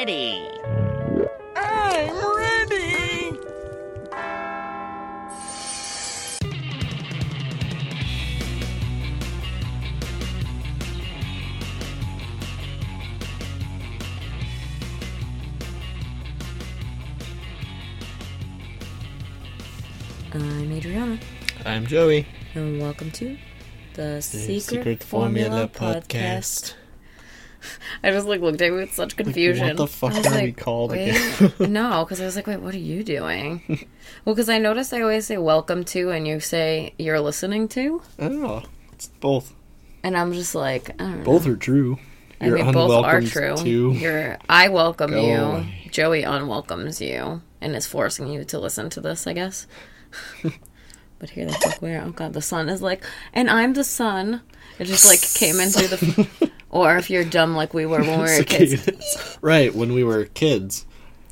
ready. I'm ready. I'm Adriana, I'm Joey. and welcome to the, Secret, Secret Formula, Formula podcast. I just like looked at you with such confusion. what the fuck I are we called wait, again? no, because I was like, wait, what are you doing? well, because I noticed I always say welcome to, and you say you're listening to, Oh, it's both. and I'm just like, I don't know. Both are true. I You're mean, both are true. too. You're, I welcome Go you. away. Joey unwelcomes you, and is forcing you to listen to this, I guess. but here they talk where, oh god, the sun is like, and I'm the sun. It just like came in through the. Or if you're dumb like we were when we were kids. Right, when we were kids.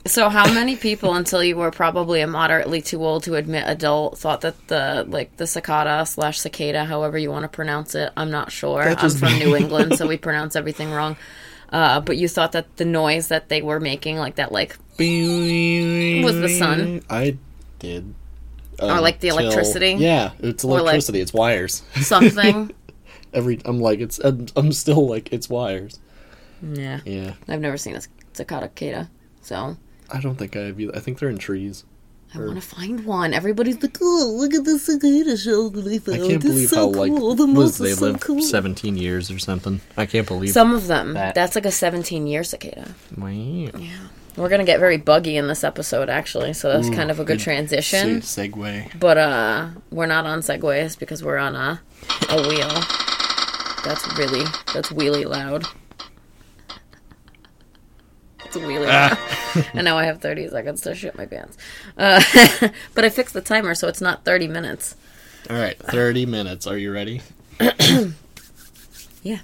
So how many people until you were probably a moderately too old to admit adult thought that the like the cicada slash cicada, however you want to pronounce it, I'm not sure. I'm from me. New England, so we pronounce everything wrong. Uh, but you thought that the noise that they were making, like that, like Was the sun? I did. Or like the Until- electricity? Yeah, it's Or like- electricity. it's wires. something. Every I'm like it's I'm, still like it's wires. yeah, Yeah, I've never seen a cicada cicada, so I don't think I have either. I think they're in trees. I want to find one. Everybody's like, "Oh, look at the cicada show that we found. I can't It's believe so how like cool. The was they so lived cool." 17 years or something. I can't believe Some of them. That- That's like a 17 year cicada. Wow. We're gonna get very buggy in this episode, actually, so that's kind of a good good transition. Se- segue. But uh, we're not on segways because we're on a a wheel. That's really that's wheelie loud. It's wheelie loud. and now I have 30 seconds to shit my pants. Uh, but I fixed the timer so it's not 30 minutes. All right, 30 minutes. Are you ready? Yeah.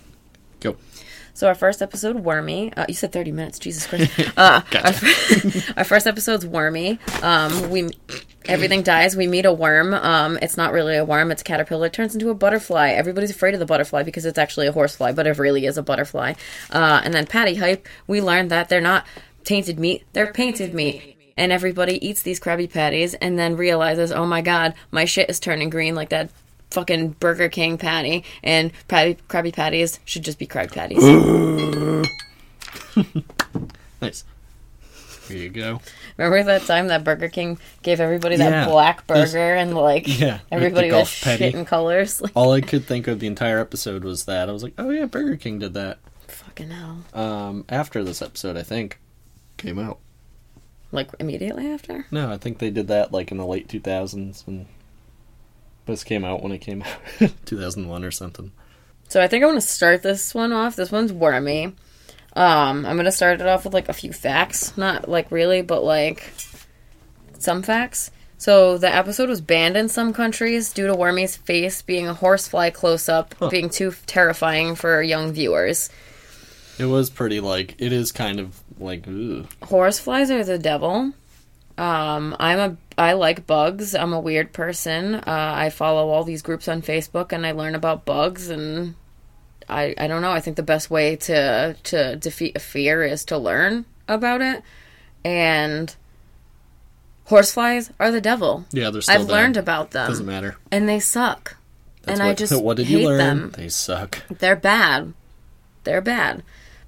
So our first episode, Wormy. Uh, you said thirty minutes. Jesus Christ. Uh, our, fir- our first episode's Wormy. Um, we everything dies. We meet a worm. Um, it's not really a worm. It's a caterpillar. It turns into a butterfly. Everybody's afraid of the butterfly because it's actually a horsefly, but it really is a butterfly. Uh, and then Patty hype. We learned that they're not tainted meat. They're painted meat. And everybody eats these Krabby Patties and then realizes, oh my god, my shit is turning green like that fucking Burger King patty. And Krabby, Krabby Patties should just be Krabby Patties. Nice. Here you go. Remember that time that Burger King gave everybody that Yeah. black This- burger and like Yeah, everybody the was golf patty. shit in colors? Like All I could think of the entire episode was that. I was like, oh yeah, Burger King did that. fucking hell. Um, after this episode, I think, came out. Like immediately after? No, I think they did that like in the late 2000s when this came out when it came out. 2001 or something. So I think I want to start this one off. This one's wormy. Um, I'm gonna start it off with like a few facts. Not like really, but like some facts. So the episode was banned in some countries due to Wormy's face being a horsefly close up, being too terrifying for young viewers. It was pretty like, it is kind of like, ugh. Horseflies are the devil. Um, I'm a I like bugs. I'm a weird person. Uh, I follow all these groups on Facebook and I learn about bugs and I I don't know. I think the best way to to defeat a fear is to learn about it. And horseflies are the devil. Yeah, they're still I've there. learned about them Doesn't matter. and they suck. That's and I what, just what did hate you learn? them. They suck. They're bad. They're bad.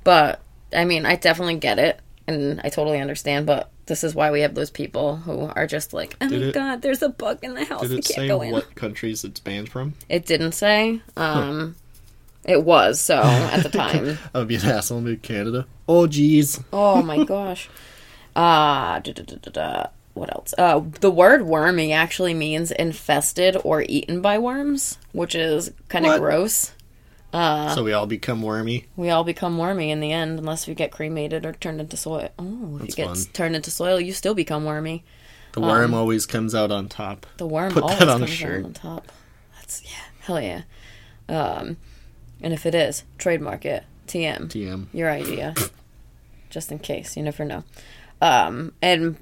But I mean, I definitely get it and I totally understand, but this is why we have those people who are just like, "Oh Did my it- god, there's a bug in the house. Did it can't say go in." what countries it's banned from? It didn't say. Um it was so at the time. I would be an asshole in Canada. Oh, jeez. Oh my gosh. Uh da, da, da, da, da. what else? Uh the word wormy actually means infested or eaten by worms, which is kind of gross. Uh, so we all become wormy. We all become wormy in the end, unless we get cremated or turned into soil. Oh, if That's you get fun. turned into soil, you still become wormy. The worm always comes out on top. The worm Put always that on a comes out on top. That's yeah, hell yeah. Um, and if it is, trademark it. TM, TM. your idea, just in case. You never know. Um, and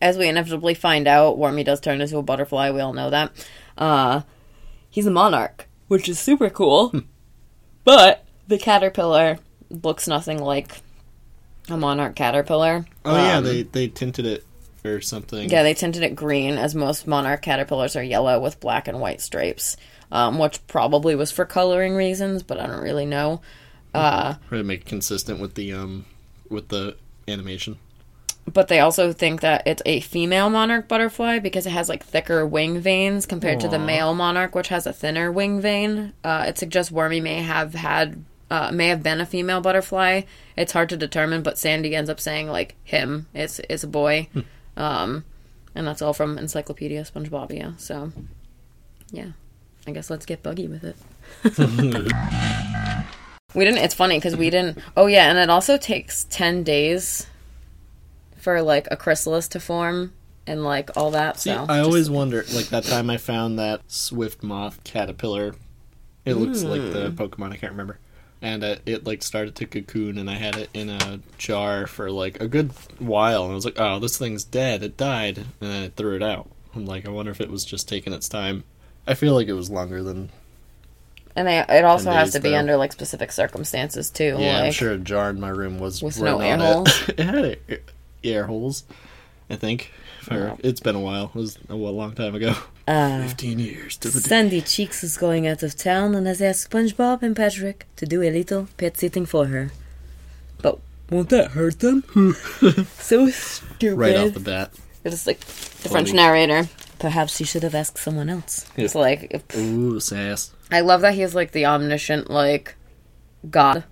as we inevitably find out, Wormy does turn into a butterfly. We all know that. Uh, he's a monarch, which is super cool. But the caterpillar looks nothing like a monarch caterpillar. Oh yeah, Um, they they tinted it or something. Yeah, they tinted it green, as most monarch caterpillars are yellow with black and white stripes, um, which probably was for coloring reasons, but I don't really know. Uh, Try to make it consistent with the um with the animation. But they also think that it's a female monarch butterfly because it has like thicker wing veins compared to the male monarch, which has a thinner wing vein. Uh, it suggests Wormy may have had. Uh, may have been a female butterfly. It's hard to determine, but Sandy ends up saying like him. It's it's a boy, um, and that's all from Encyclopedia SpongeBobia. So, yeah, I guess let's get buggy with it. we didn't. It's funny because we didn't. Oh yeah, and it also takes ten days for like a chrysalis to form and like all that. See, so I just- always wonder, like that time I found that swift moth caterpillar. It looks like the Pokemon I can't remember, and uh, it like started to cocoon, and I had it in a jar for like a good while, and I was like, "Oh, this thing's dead. It died," and then I threw it out. I'm like, I wonder if it was just taking its time. I feel like it was longer than. and they, it also 10 has days, to be though. under like specific circumstances too. Yeah, I'm sure a jar in my room was With no air on holes? It. it had air, air holes, I think. It's been a while. It was a long time ago. Uh, Fifteen years to the day. Sandy Cheeks is going out of town and has asked SpongeBob and Patrick to do a little pet sitting for her. But won't that hurt them? so stupid. Right off the bat. It's like the French narrator. Perhaps you should have asked someone else. It's like if, Ooh, sass. I love that he's like the omniscient like God,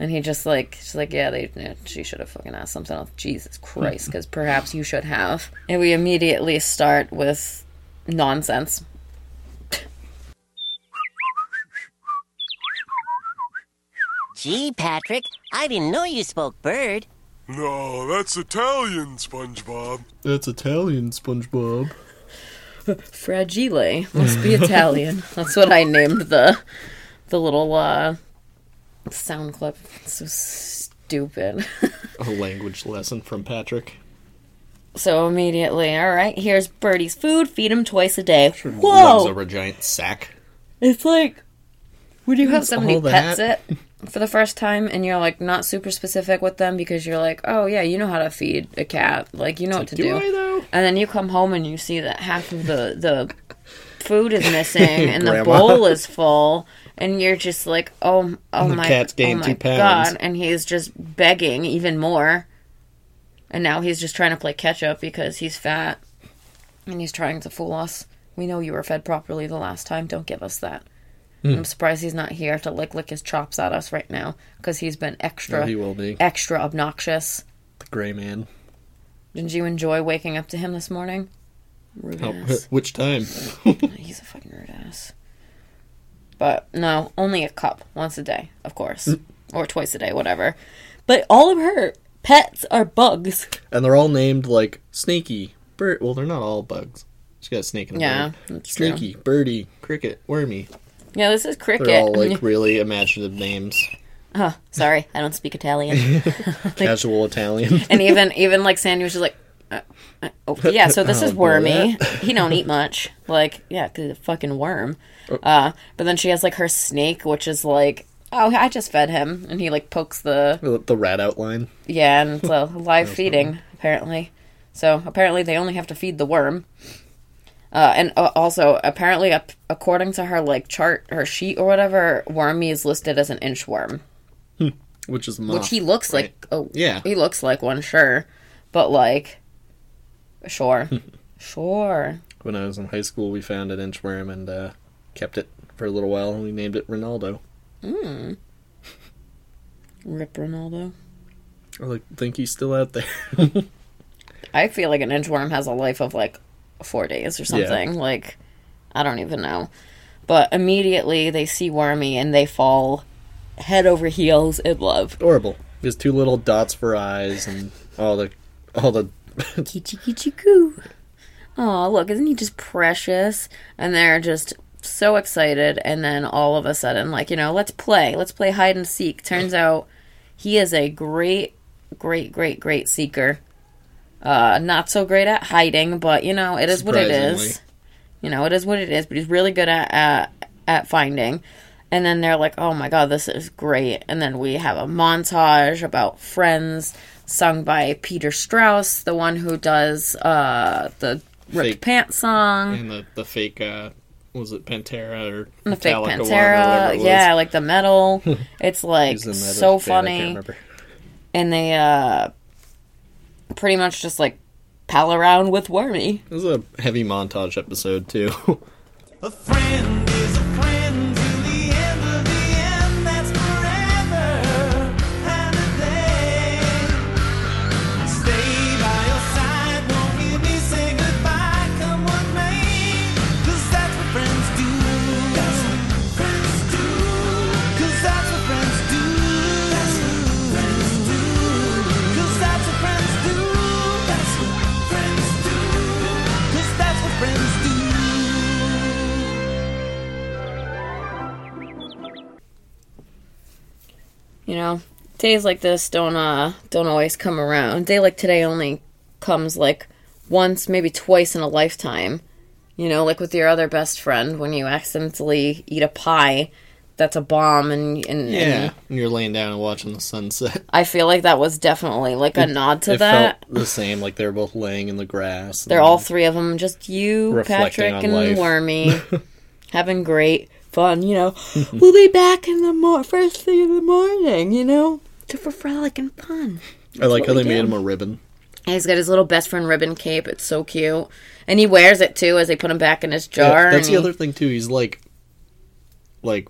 and he just like she's like yeah they yeah, she should have fucking asked something else. Jesus Christ, because perhaps you should have. And we immediately start with nonsense. Gee, Patrick, I didn't know you spoke bird. No, that's Italian, SpongeBob. That's Italian, SpongeBob. Fragile must be Italian. That's what I named the the little uh sound clip. It's so stupid. A language lesson from Patrick. so immediately, all right, here's Birdie's food. Feed him twice a day. Lugs Whoa! over a giant sack. It's like when you have somebody pets it for the first time and you're like not super specific with them because you're like, oh yeah, you know how to feed a cat, like you know what to Do do. I though? And then you come home and you see that half of the the food is missing and the bowl is full, and you're just like, oh, oh The my, cat's oh gained my two pounds. god! And he's just begging even more, and now he's just trying to play catch up because he's fat, and he's trying to fool us. We know you were fed properly the last time. Don't give us that. Hmm. I'm surprised he's not here to like lick his chops at us right now because he's been extra, Oh, he will be. extra obnoxious. The gray man. Didn't you enjoy waking up to him this morning? Rude Oh, ass. which time? He's a fucking rude ass. But no, only a cup once a day, of course, Mm. or twice a day, whatever. But all of her pets are bugs. and they're all named like Snaky, Bird. Well, they're not all bugs. She got a snake and a Yeah, bird. true. Snaky, Birdie, Cricket, Wormy. Yeah, this is cricket. They're all like really imaginative names. Oh, sorry, I don't speak Italian. Casual Italian. and even even like Sandy was just like, uh, uh, oh, yeah. So this Oh, is wormy. he don't eat much. Like yeah, cause he's a fucking worm. Uh, but then she has like her snake, which is like. Oh, I just fed him, and he like pokes the the the rat outline. Yeah, and it's a live feeding, apparently. So apparently they only have to feed the worm. Uh, and uh, also, apparently, ap- according to her like chart, her sheet or whatever, Wormy is listed as an inchworm, Which is a moth, which he looks right? like. Oh, Yeah. he looks like one, sure, but like, sure, sure. When I was in high school, we found an inchworm and uh, kept it for a little while, and we named it Ronaldo. Hmm. Rip Ronaldo. I like think he's still out there. I feel like an inchworm has a life of like four days or something. Like, I don't even know. But immediately they see Wormy and they fall head over heels in love. Adorable. He has two little dots for eyes and all the all the Kichi kichi coo. Oh, look, isn't he just precious? And they're just so excited. And then all of a sudden, like, you know, let's play. Let's play hide and seek. Turns out he is a great, great, great, great seeker. Uh, not so great at hiding, but, you know, it is what it is You know, it is what it is, but he's really good at, at, at finding. And then they're like, "Oh my god, this is great!" And then we have a montage about friends, sung by Peter Straus, the one who does uh, the ripped Fake. pants song. And the the fake uh, was it Pantera or the fake Metallica one or Pantera, was. yeah, like the metal. It's like He's in so band, I can't funny, remember. and they uh pretty much just like pal around with Wormy. It was a heavy montage episode too. A friend You know, days like this don't uh don't always come around. A day like today only comes like once, maybe twice in a lifetime. You know, like with your other best friend when you accidentally eat a pie that's a bomb and and, yeah, and and you're laying down and watching the sunset. I feel like that was definitely like a nod to it that. felt the same, like they're both laying in the grass. They're all three of them, just you, Patrick, and life. Wormy, having great fun. You know, we'll be back in the mor- first thing in the morning. You know, to for frolicking fun. I like how we they made him a ribbon. And he's got his little best friend ribbon cape. It's so cute, and he wears it too as they put him back in his jar. Yeah, that's the he- other thing too. He's like, like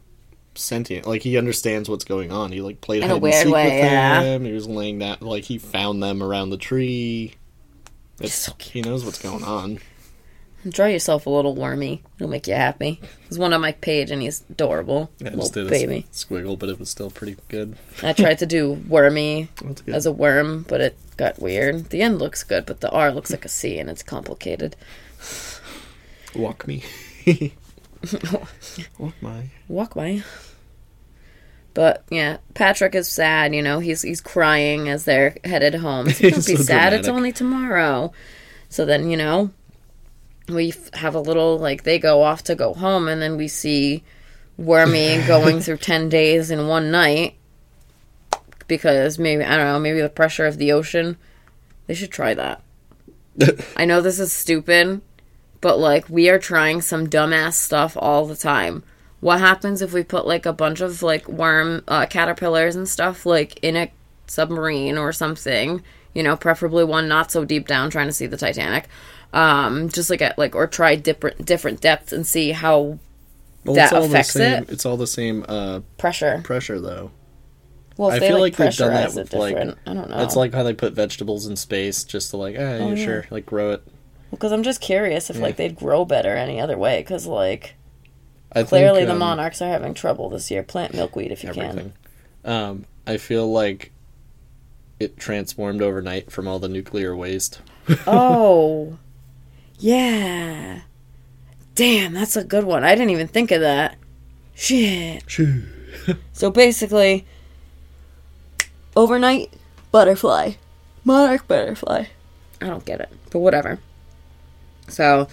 sentient. Like he understands what's going on. He like played In a hide weird and seek way, with yeah. them. He was laying that. Like he found them around the tree. It's, so he knows what's going on. Draw yourself a little wormy. It'll make you happy. He's one on my page, and he's adorable. I little just did a baby. squiggle, but it was still pretty good. I tried to do wormy as a worm, but it got weird. The end looks good, but the R looks like a C, and it's complicated. Walk me. Walk my. Walk my. But yeah, Patrick is sad. You know, he's he's crying as they're headed home. So don't He's be so sad. It's only tomorrow. So then you know, we have a little like they go off to go home, and then we see Wormy going through ten days in one night because maybe I don't know, maybe the pressure of the ocean. They should try that. I know this is stupid, but like we are trying some dumbass stuff all the time. What happens if we put like a bunch of like worm uh, caterpillars and stuff like in a submarine or something? You know, preferably one not so deep down, trying to see the Titanic. Um, just like at like or try different different depths and see how Well, That it's all affects the same, it? It's all the same uh, pressure. pressure, though. Well, I they feel like, like they've done that with like. I don't know. It's like how they put vegetables in space, just to like, yeah, Oh, yeah. sure, like grow it. because I'm just curious if like they'd grow better any other way. Because like I clearly think, the um, monarchs are having trouble this year. Plant milkweed if you everything. Um, I feel like it transformed overnight from all the nuclear waste. Oh, yeah. Damn, that's a good one. I didn't even think of that. Shit. So basically, overnight butterfly, monarch butterfly. I don't get it, but whatever. So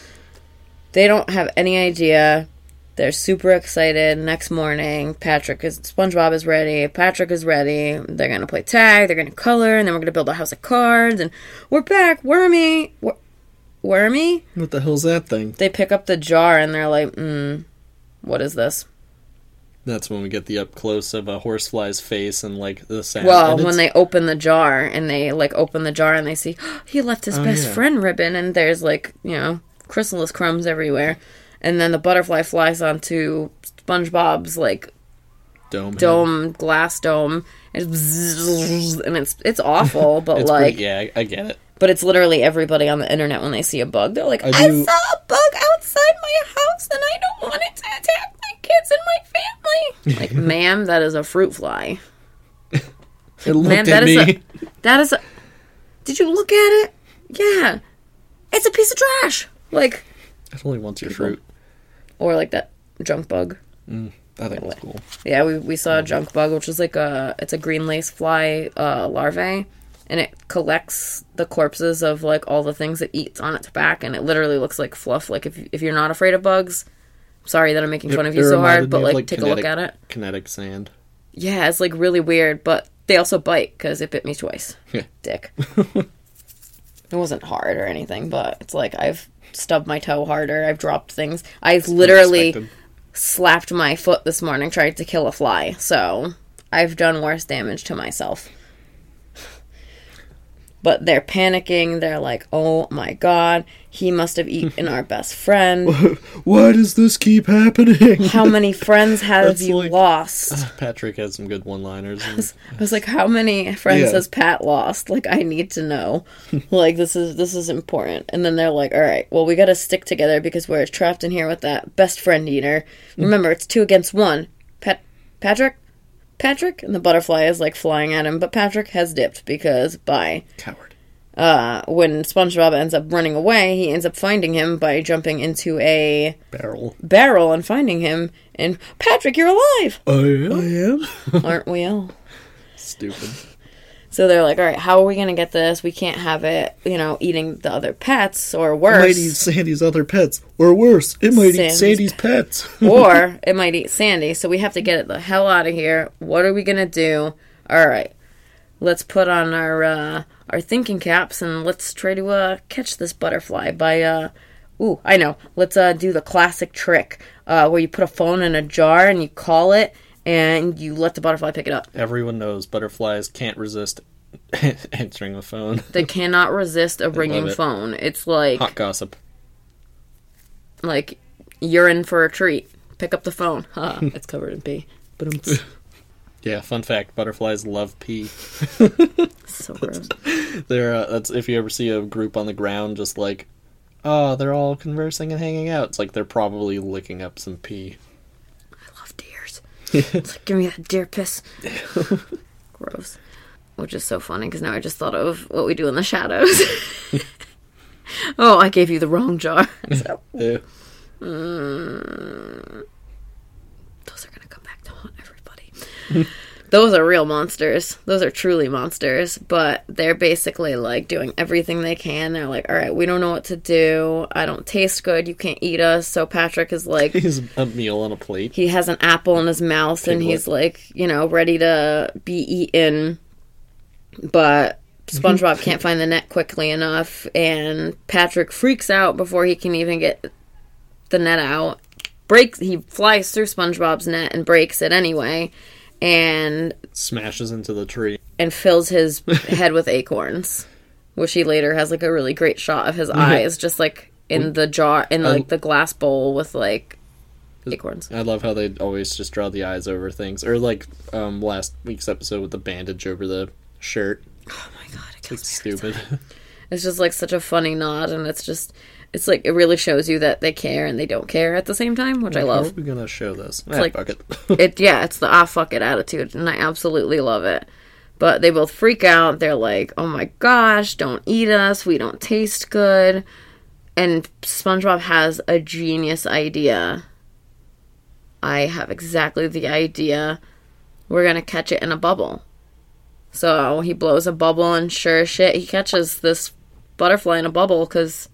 they don't have any idea. They're super excited. Next morning, Patrick is SpongeBob is ready. Patrick is ready. They're gonna play tag. They're gonna color, and then we're gonna build a house of cards. And we're back, Wormy. Wor- Wormy. What the hell's that thing? They pick up the jar and they're like, "Hmm, what is this?" That's when we get the up close of a horsefly's face and like the sound. Well, when it's- they open the jar and they like open the jar and they see he left his Oh, best yeah. friend ribbon and there's like you know chrysalis crumbs everywhere, and then the butterfly flies onto SpongeBob's like dome, dome glass dome and it's, and it's it's awful, but It's like pretty, yeah, I get it. But it's literally everybody on the internet when they see a bug they're like I I, saw a bug outside my house and I don't want it to attack my kids and my family. Like, ma'am, that is a fruit fly. It looked Man, at that is me. a that is a. Did you look at it? Yeah, it's a piece of trash. Like It only wants your fruit. or like that junk bug. I think it's cool. Yeah, we we saw a junk bug, which is like a it's a green lace fly uh, larvae, and it collects the corpses of like all the things it eats on its back, and it literally looks like fluff. Like if if you're not afraid of bugs, Sorry that I'm making fun of you so hard, but of, like, take a look at it. Kinetic sand. Yeah, it's like really weird, but they also bite because it bit me twice. Yeah. Dick. it wasn't hard or anything, but it's like I've stubbed my toe harder. I've dropped things. I've literally Unexpected. slapped my foot this morning trying to kill a fly. So I've done worse damage to myself. But they're panicking. They're like, oh my god, he must have eaten our best friend. Why does this keep happening? How many friends have you like- lost? Patrick has some good one-liners. and- I was like, how many friends Yeah. has Pat lost? Like, I need to know. like, this is this is important. And then they're like, all right, well, we got to stick together because we're trapped in here with that best friend eater. Mm. Remember, it's two against one. Pat, Patrick, Patrick, and the butterfly is like flying at him, but Patrick has dipped because by Coward. uh, when SpongeBob ends up running away, he ends up finding him by jumping into a Barrel. barrel and finding him. And Patrick, you're alive, I am. I am. aren't we all? Stupid. So they're like, all right, how are we going to get this? We can't have it, you know, eating the other pets or worse. It might eat. Sandy's other pets, or worse, it might Sandy's eat Sandy's pets. or it might eat Sandy. So we have to get it the hell out of here. What are we going to do? All right. Let's put on our uh, our thinking caps and let's try to uh, catch this butterfly by uh ooh, I know. Let's uh do the classic trick uh where you put a phone in a jar and you call it and you let the butterfly pick it up. Everyone knows butterflies can't resist answering the phone. They cannot resist a ringing it. phone. It's like Hot gossip. like you're in for a treat. Pick up the phone. Ha, it's covered in pee. But I'm Yeah, fun fact: butterflies love pee. so gross. They're uh, that's if you ever see a group on the ground, just like, oh, they're all conversing and hanging out. It's like they're probably licking up some pee. I love deers. it's like, give me that deer piss. gross. Which is so funny because now I just thought of what we do in the shadows. oh, I gave you the wrong jar. So, Ew. Mm. those are gonna come back to haunt everybody. Those are real monsters. Those are truly monsters, but they're basically like doing everything they can. They're like, all right, we don't know what to do. I don't taste good. You can't eat us. So Patrick is like, He's a meal on a plate. he has an apple in his mouth and he's like, you know, ready to be eaten. But SpongeBob can't find the net quickly enough, and Patrick freaks out before he can even get the net out. Breaks. He flies through SpongeBob's net and breaks it anyway, and Smashes into the tree. and fills his head with acorns, which he later has like a really great shot of his eyes, just like in the jar in like the glass bowl with like acorns. I love how they always just draw the eyes over things, or like um, last week's episode with the bandage over the shirt. Oh my god, it It's stupid. It's just like such a funny nod, and it's just, it's like it really shows you that they care and they don't care at the same time, which I How are love. we gonna show this? Ah, like- fuck it. It yeah, it's the ah fuck it attitude, and I absolutely love it. But they both freak out. They're like, "Oh my gosh, don't eat us. We don't taste good." And SpongeBob has a genius idea. I have exactly the idea. We're gonna catch it in a bubble. So he blows a bubble, and sure as shit, he catches this butterfly in a bubble because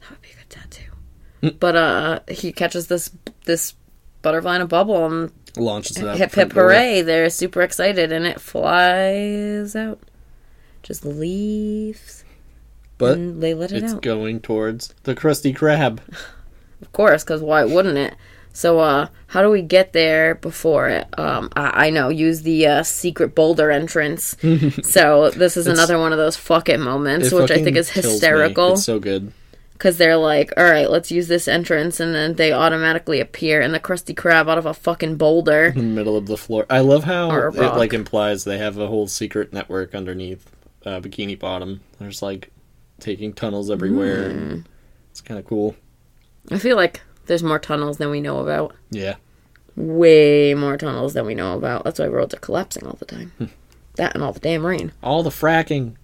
that would be a good tattoo. but uh, he catches this this butterfly in a bubble, and Launches it out. hip hip door. hooray! They're super excited, and it flies out. Just leaves, But and they let it it's out. going towards the Krusty Krab. Of course, because why wouldn't it? So, uh, how do we get there before it? Um, I, I know, use the uh, secret boulder entrance. so this is another one of those fuck it moments, It which I think is hysterical. It's so good. Because they're like, all right, let's use this entrance, and then they automatically appear in the Krusty Krab out of a fucking boulder. In the middle of the floor. I love how it like implies they have a whole secret network underneath uh, Bikini Bottom. There's like taking tunnels everywhere. And it's kind of cool. I feel like there's more tunnels than we know about. Yeah. Way more tunnels than we know about. That's why roads are collapsing all the time. Hmm. that and all the damn rain. All the fracking.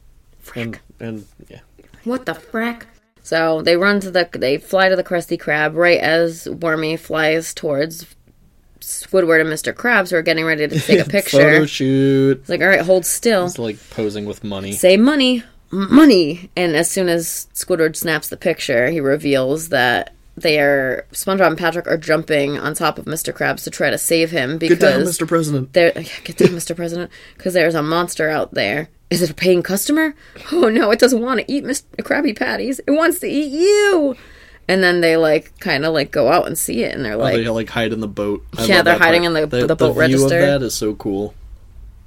And and yeah. What the frack? So they run to the, they fly to the Krusty Krab right as Wormy flies towards Squidward and Mr. Krabs, who are getting ready to take a picture. Photo shoot. It's like, all right, hold still. It's like posing with money. Say money, money. And as soon as Squidward snaps the picture, he reveals that they're SpongeBob and Patrick are jumping on top of Mr. Krabs to try to save him because Get down, Mr. President. there get down, Mr. President, because there's a monster out there. Is it a paying customer? Oh no, it doesn't want to eat Mr. Krabby Patties. It wants to eat you. And then they like kind of like go out and see it, and they're Oh, like, they like hide in the boat. I Yeah, they're hiding part. in the- the boat view register. Of that is so cool.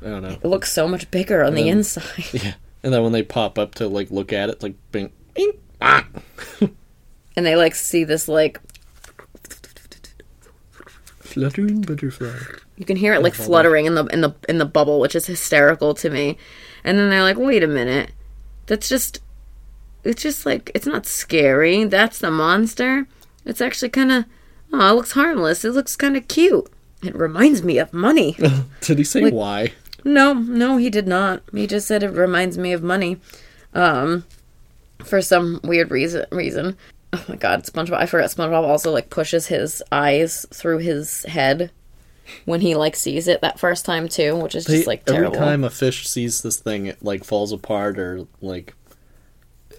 I don't know. it looks so much bigger on the then- inside. Yeah, and then when they pop up to like look at it, it's like bing, bing, ah. And they like see this like fluttering butterfly. You can hear it like fluttering in the in the in the bubble, which is hysterical to me. And then they're like, "Wait a minute, that's just it's just like it's not scary. That's the monster. It's actually kind of oh, it looks harmless. It looks kind of cute. It reminds me of money." Did he say Like- why? no, no, he did not. He just said it reminds me of money. Um, for some weird reason. Reason. Oh my god, SpongeBob! I forgot SpongeBob also like pushes his eyes through his head when he like sees it that first time too, which is just like every time a fish sees this thing, it like falls apart or like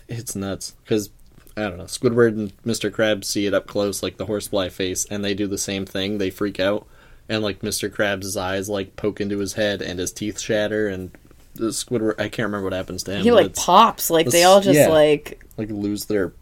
it's nuts. Because I don't know, Squidward and Mr. Krabs see it up close, like the horsefly face, and they do the same thing. They freak out, and like Mr. Krabs' eyes like poke into his head, and his teeth shatter, and the Squidward. I can't remember what happens to him. he like pops, like they all just yeah. like like lose their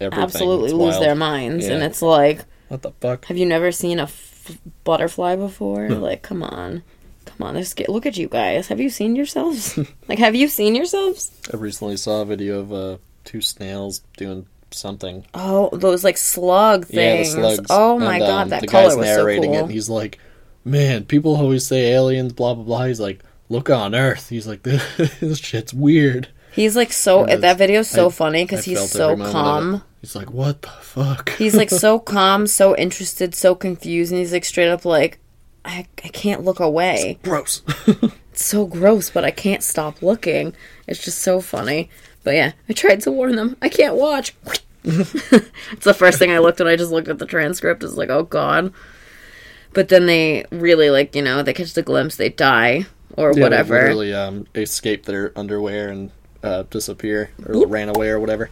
everything. absolutely It's lose wild. their minds, and Yeah. it's like, What the fuck? have you never seen a f- butterfly before? like, come on, come on, they're sca- Look at you guys. Have you seen yourselves? like, have you seen yourselves? I recently saw a video of uh, two snails doing something. Oh, those like slug Yeah, the things. slugs. Oh my And, god, um, that the color was so narrating cool. it. And he's like, "Man, people always say aliens, blah blah blah." He's like, "Look on Earth." He's like, "This shit's weird." He's like so. And That video's so I- funny because he's so every moment of it. calm. He's like, "What the fuck?" He's like so calm, so interested, so confused, and he's like straight up like, I, I can't look away. gross. It's so gross, but I can't stop looking. It's just so funny. But yeah, I tried to warn them. I can't watch. it's the first thing I looked when I just looked at the transcript. It's like, oh god. But then they really like, you know, they catch the glimpse, they die or Yeah, they whatever. Literally, um, escape their underwear and uh, disappear or ran away or whatever.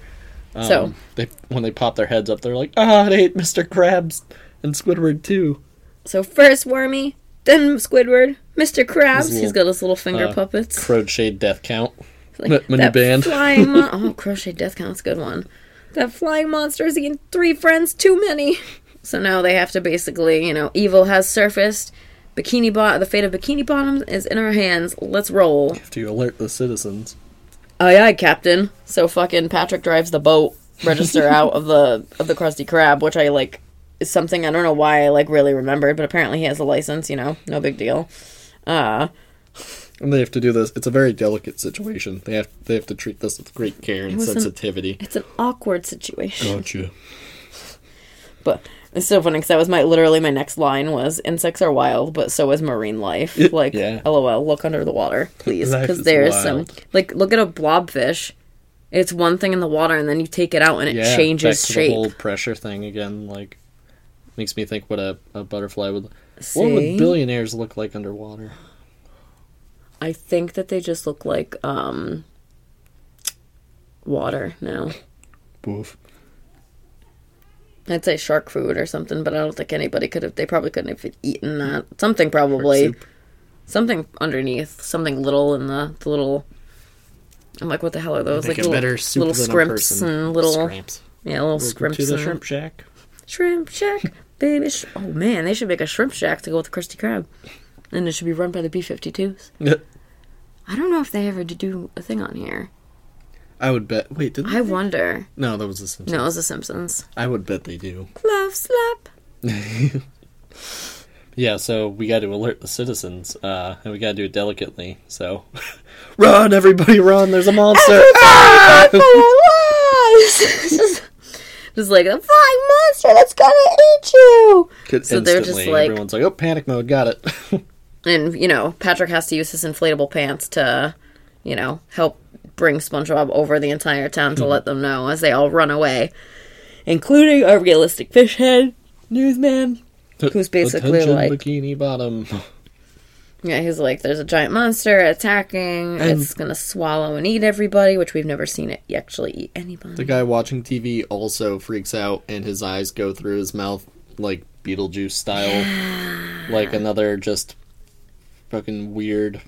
Um, So- they when they pop their heads up, they're like, "Ah, it ate Mr. Krabs and Squidward too." So first Wormy, then Squidward, Mr. Krabs. His He's little, got his little finger uh, puppets. Crocheted death count. Like, when you banned. flying mon- oh, crochet death count's a good one. That flying monster has eaten three friends too many. So now they have to basically, you know, evil has surfaced. Bikini bot, the fate of Bikini Bottom is in our hands. Let's roll. Have to alert the citizens. Aye, aye, Captain. So fucking Patrick drives the boat register out of the of the Krusty Krab, which I like is something I don't know why I like really remembered, but apparently he has a license. You know, no big deal. Uh, And they have to do this. It's a very delicate situation. They have they have to treat this with great care and an- sensitivity. it's an awkward situation. Gotcha. But it's so funny because that was my literally my next line was insects are wild, but so is marine life. Like, Yeah. lol, look under the water, please, because there's wild. some like look at a blobfish. It's one thing in the water, and then you take it out, and it Yeah, changes back to shape. the whole pressure thing again. Like, makes me think what a, a butterfly would. What would billionaires look like underwater? I think that they just look like um water now. Boof. I'd say shark food or something, but I don't think anybody could have. They probably couldn't have eaten that. Something probably. Something underneath. Something little in the, the little. I'm like, what the hell are those? Like a little, better soup little than scrimps person. and little Scramps. yeah, little Welcome scrimps to the shrimp shack. shrimp shack, baby. Sh- oh man, they should make a shrimp shack to go with the Krusty Krab, and it should be run by the B-52s. I don't know if they ever do a thing on here. I would bet. Wait, did I wonder. No, that was the Simpsons. No, it was The Simpsons. I would bet they do. Love slap. Yeah, so we got to alert the citizens, uh, and we got to do it delicately. So, run, everybody, run! There's a monster! Ah! just, just like a flying monster that's gonna eat you. Could So they're just like- everyone's like, "Oh, panic mode, got it." And you know, Patrick has to use his inflatable pants to, you know, help bring SpongeBob over the entire town to hmm. let them know as they all run away, including our realistic fish head newsman, who's basically Attention, like, bikini bottom. Yeah, he's like, there's a giant monster attacking. And- it's gonna swallow and eat everybody, which we've never seen it actually eat anybody. The guy watching TV also freaks out and his eyes go through his mouth like Beetlejuice style. like another just fucking weird.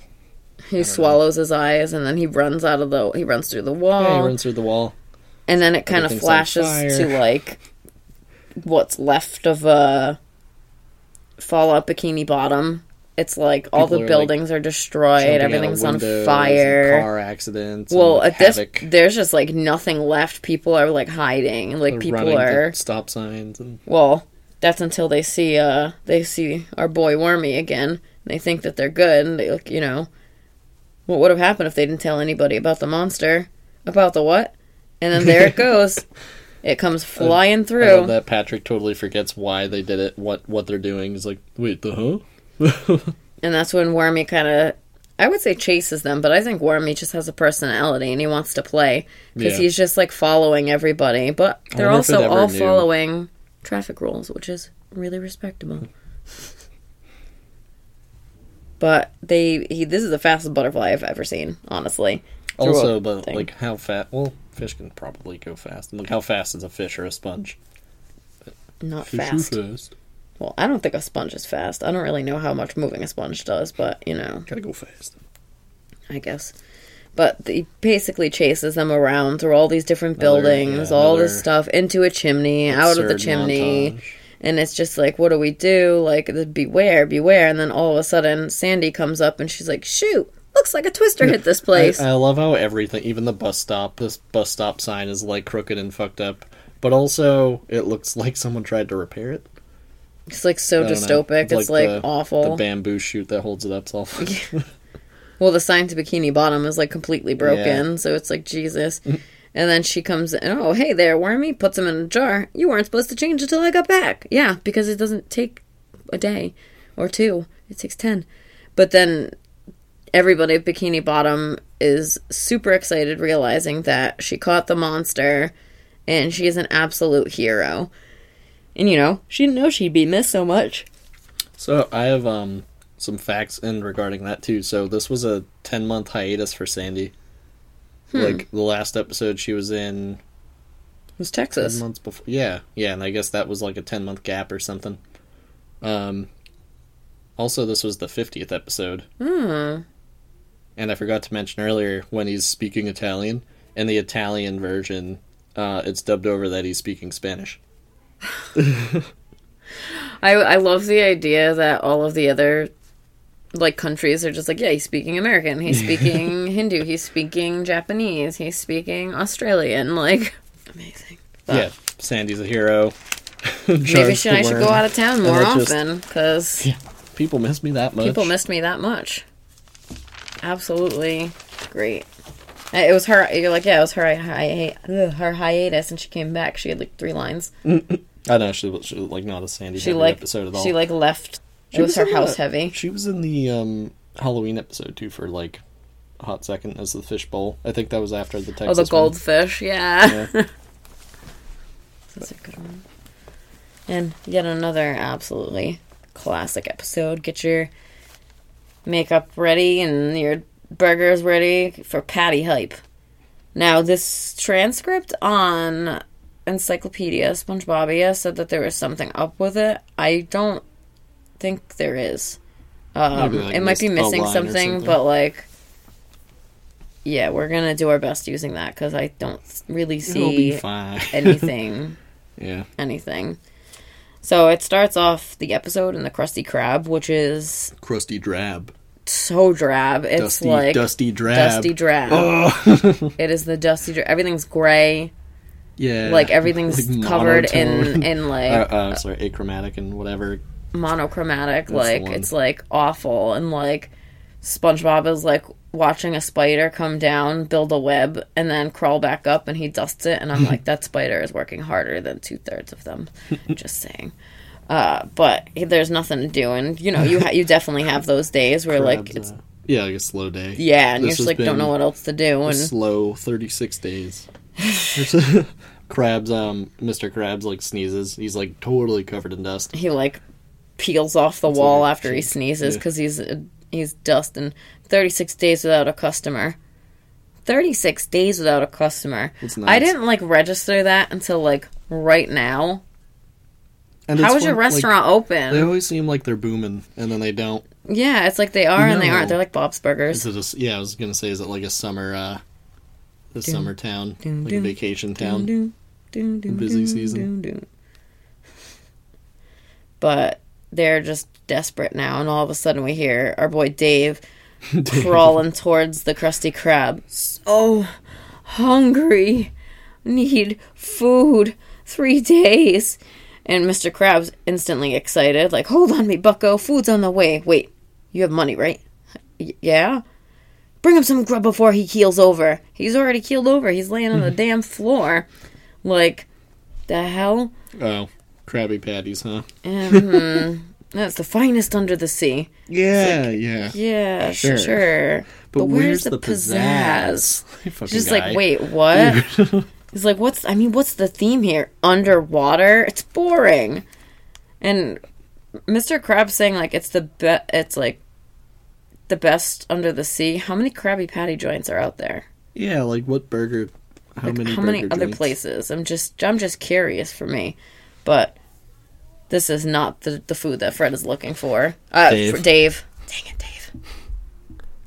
He swallows his eyes and then he runs out of the. He runs through the wall. Yeah, he runs through the wall. and then it kind of flashes to like what's left of a fallout bikini bottom it's like all the are, like, buildings are destroyed Jumping out of everything's on fire Car accidents. well and at this there's just like nothing left people are like hiding like They're people are stop signs and well that's until they see uh they see our boy wormy again And they think that they're good and they look, you know what would have happened if they didn't tell anybody about the monster about the what and then there it goes it comes flying I love through that Patrick totally forgets why they did it, what what they're doing. He's like, wait, the huh? and that's when wormy kind of i would say chases them but i think wormy just has a personality and he wants to play because Yeah. he's just like following everybody but they're wonder if it also all knew. following traffic rules which is really respectable but they he this is the fastest butterfly i've ever seen honestly Through Also, but thing. like how fast? Well, fish can probably go fast. Like how fast is a fish or a sponge? not Fish are fast fast. well i don't think a sponge is fast i don't really know how much moving a sponge does but you know Gotta go fast. I guess. But he basically chases them around through all these different Another- buildings, yeah, all this stuff, into a chimney, out of the chimney. montage. And it's just like, what do we do? Like, the beware, beware. And then all of a sudden, Sandy comes up and she's like, shoot, looks like a twister hit this place. I, I love how everything, even the bus stop, this bus stop sign is like crooked and fucked up. But also, it looks like someone tried to repair it. it's like so I don't know. dystopic. It's like, the- awful. The bamboo shoot that holds it up's all. Well, the sign to Bikini Bottom is like completely broken, Yeah. So it's like Jesus. and then she comes in. Oh, hey there, Wormy. Puts him in a jar. You weren't supposed to change until I got back. Yeah, because it doesn't take a day or two. It takes ten. But then everybody at Bikini Bottom is super excited, realizing that she caught the monster, and she is an absolute hero. And you know, she didn't know she'd be missed so much. So I have um some facts in regarding that too. So this was a ten month hiatus for Sandy. Hmm. Like the last episode she was in It was Texas. months before. Yeah, yeah, and I guess that was like a ten month gap or something. Um. Also, this was the fiftieth episode, Hmm. and I forgot to mention earlier when he's speaking Italian. In the Italian version, uh, it's dubbed over that he's speaking Spanish. I I love the idea that all of the other like countries are just like, yeah, he's speaking American, he's speaking Hindu, he's speaking Japanese, he's speaking Australian, like amazing. But yeah, Sandy's a hero. Maybe should, I should go out of town more often because People miss me that much. people missed me that much. Absolutely great. It was her. You're like, yeah, it was her. Hi, ugh, her hiatus, and she came back. She had like three lines. I know she was, she was like not a Sandy She like episode at all. she like left. She it was her house the- heavy. She was in the um, Halloween episode too for like a hot second as the fish bowl. I think that was after the Texas. Oh, the goldfish, yeah. Yeah. That's a good one. And yet another absolutely classic episode. Get your makeup ready and your burgers ready for patty hype. Now, this transcript on Encyclopedia SpongeBobia said that there was something up with it. I don't think there is. Um, like, it might be missing something, something. but like, yeah, we're gonna do our best using that because I don't really see anything yeah. anything. So it starts off the episode in the Krusty Krab, which is Crusty drab. so drab. It's Dusty, like dusty drab. dusty drab. it is the dusty drab. Everything's gray. Yeah. Like everything's Like covered in in like uh, uh, sorry, achromatic and whatever. Monochromatic. the like it's like awful and like SpongeBob is like watching a spider come down, build a web, and then crawl back up, and he dusts it. And I'm like, that spider is working harder than two thirds of them. Just saying. Uh, but there's nothing to do, and you know, you ha- you definitely have those days where like it's uh, yeah, like a slow day. yeah, and this you're just like don't know what else to do, and slow thirty six days. Krabs, um, Mr. Krabs like sneezes. He's like totally covered in dust. he like peels off the wall after he sneezes Yeah. because he's a he's dusting. 36 days without a customer. 36 days without a customer. That's I didn't like register that until like right now. And How is your restaurant like, restaurant they always seem like they're booming, and then they don't. Yeah, it's like they are and they aren't. They're like Bob's Is Burgers. it a yeah, I was gonna say, is it like a summer, uh, a summer town, dun, like a vacation Dun, town? dun, dun, dun, Busy dun, season. dun, dun. But they're just desperate now, and all of a sudden we hear our boy Dave crawling towards the Krusty Krab. So hungry, need food. Three days. And Mr. Krabs instantly excited, like, hold on me, bucko, food's on the way. Wait, you have money, right? Y- yeah? Bring him some grub before he keels over. He's already keeled over. He's laying on the mm-hmm. damn floor. Like, the hell? Oh, Krabby Patties, huh? Mhm. That's the finest under the sea. Yeah, yeah. Yeah, Sure. sure. But, where's, the, pizzazz? You fucking Just guy. like, wait, what? He's like, what's, I mean, what's the theme here? Underwater? It's boring. And Mr. Krabs saying, like, it's the best, it's like the best under the sea. How many Krabby Patty joints are out there? Yeah, like what burger? How Like, many? how many other joints? places? I'm just, I'm just curious for me. But this is not the, the food that Fred is looking for. Uh, Dave. for Dave. Dang it, Dave.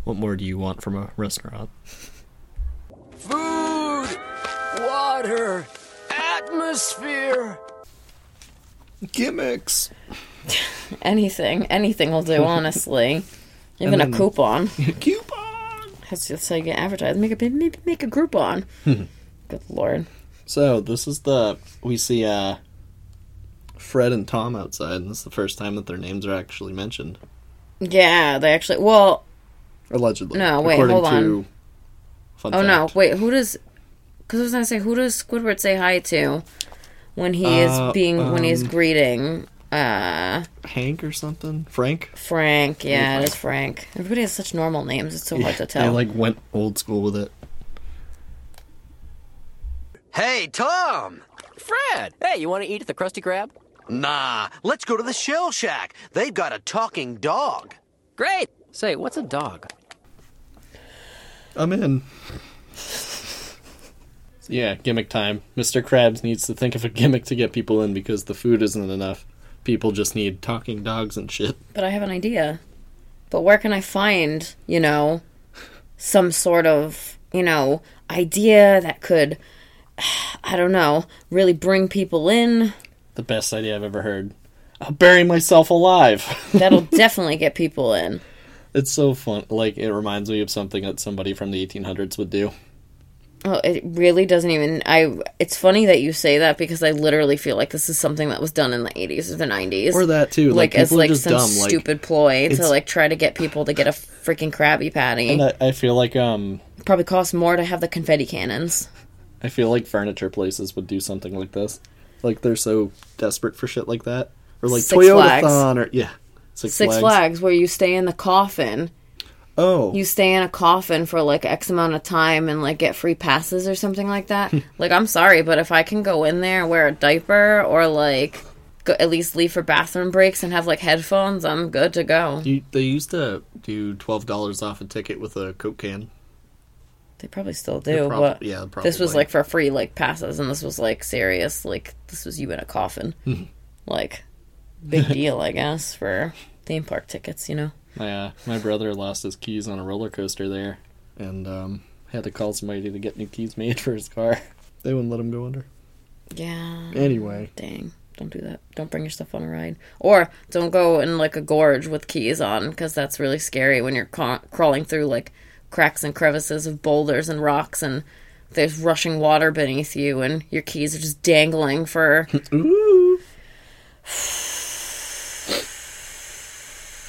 What more do you want from a restaurant? Food, water, atmosphere. Gimmicks. Anything, anything will do, honestly. Even then- a coupon. Coupon. That's just how you get advertised. Make a maybe make a Groupon. Good lord. So this is the we see uh Fred and Tom outside, and this is the first time that their names are actually mentioned. Yeah, they actually. Well, Allegedly. No, wait, according hold on. Fun oh no, wait. Who does? Because I was gonna say, who does Squidward say hi to when he Uh, is being when he's um, greeting uh Hank or something? Frank? Frank? Yeah, Frank. it is Frank. Everybody has such normal names. It's so hard to They tell. like went old school with it. Hey, Tom! Fred! Hey, you want to eat at the Krusty Krab? Nah, let's go to the Shell Shack. They've got a talking dog. Great! Say, what's a dog? I'm in. yeah, gimmick time. Mr. Krabs needs to think of a gimmick to get people in because the food isn't enough. People just need talking dogs and shit. but I have an idea. But where can I find, you know, some sort of, you know, idea that could, I don't know, really bring people in? The best idea I've ever heard. I'll bury myself alive. That'll definitely get people in. it's so fun. Like, it reminds me of something that somebody from the 1800s would do. Oh, it really doesn't even. I. It's funny that you say that because I literally feel like this is something that was done in the 80s or the 90s. Or that, too. like, Like, as like just some dumb. Like, stupid ploy to like try to get people to get a freaking Krabby Patty. and I, I feel like, um, Probably costs more to have the confetti cannons. I feel like furniture places would do something like this. Like, they're so desperate for shit like that. Or like Six Flags. Toyotathon, or, yeah. Six, Six Flags. Flags, where you stay in the coffin. Oh. You stay in a coffin for like X amount of time and like get free passes or something like that. like, I'm sorry, but if I can go in there, wear a diaper, or like go, at least leave for bathroom breaks and have like headphones, I'm good to go. You, they used to do twelve dollars off a ticket with a Coke can. They probably still do, prob- but yeah, this was like for free like passes, and this was like serious. Like this was you in a coffin, like big deal, I guess, for theme park tickets. You know, My uh, my brother lost his keys on a roller coaster there, and um, had to call somebody to get new keys made for his car. They wouldn't let him go under. yeah. Anyway, Dang, don't do that. Don't bring your stuff on a ride, or don't go in like a gorge with keys on, because that's really scary when you're ca- crawling through like cracks and crevices of boulders and rocks and. There's rushing water beneath you, and your keys are just dangling for ooh.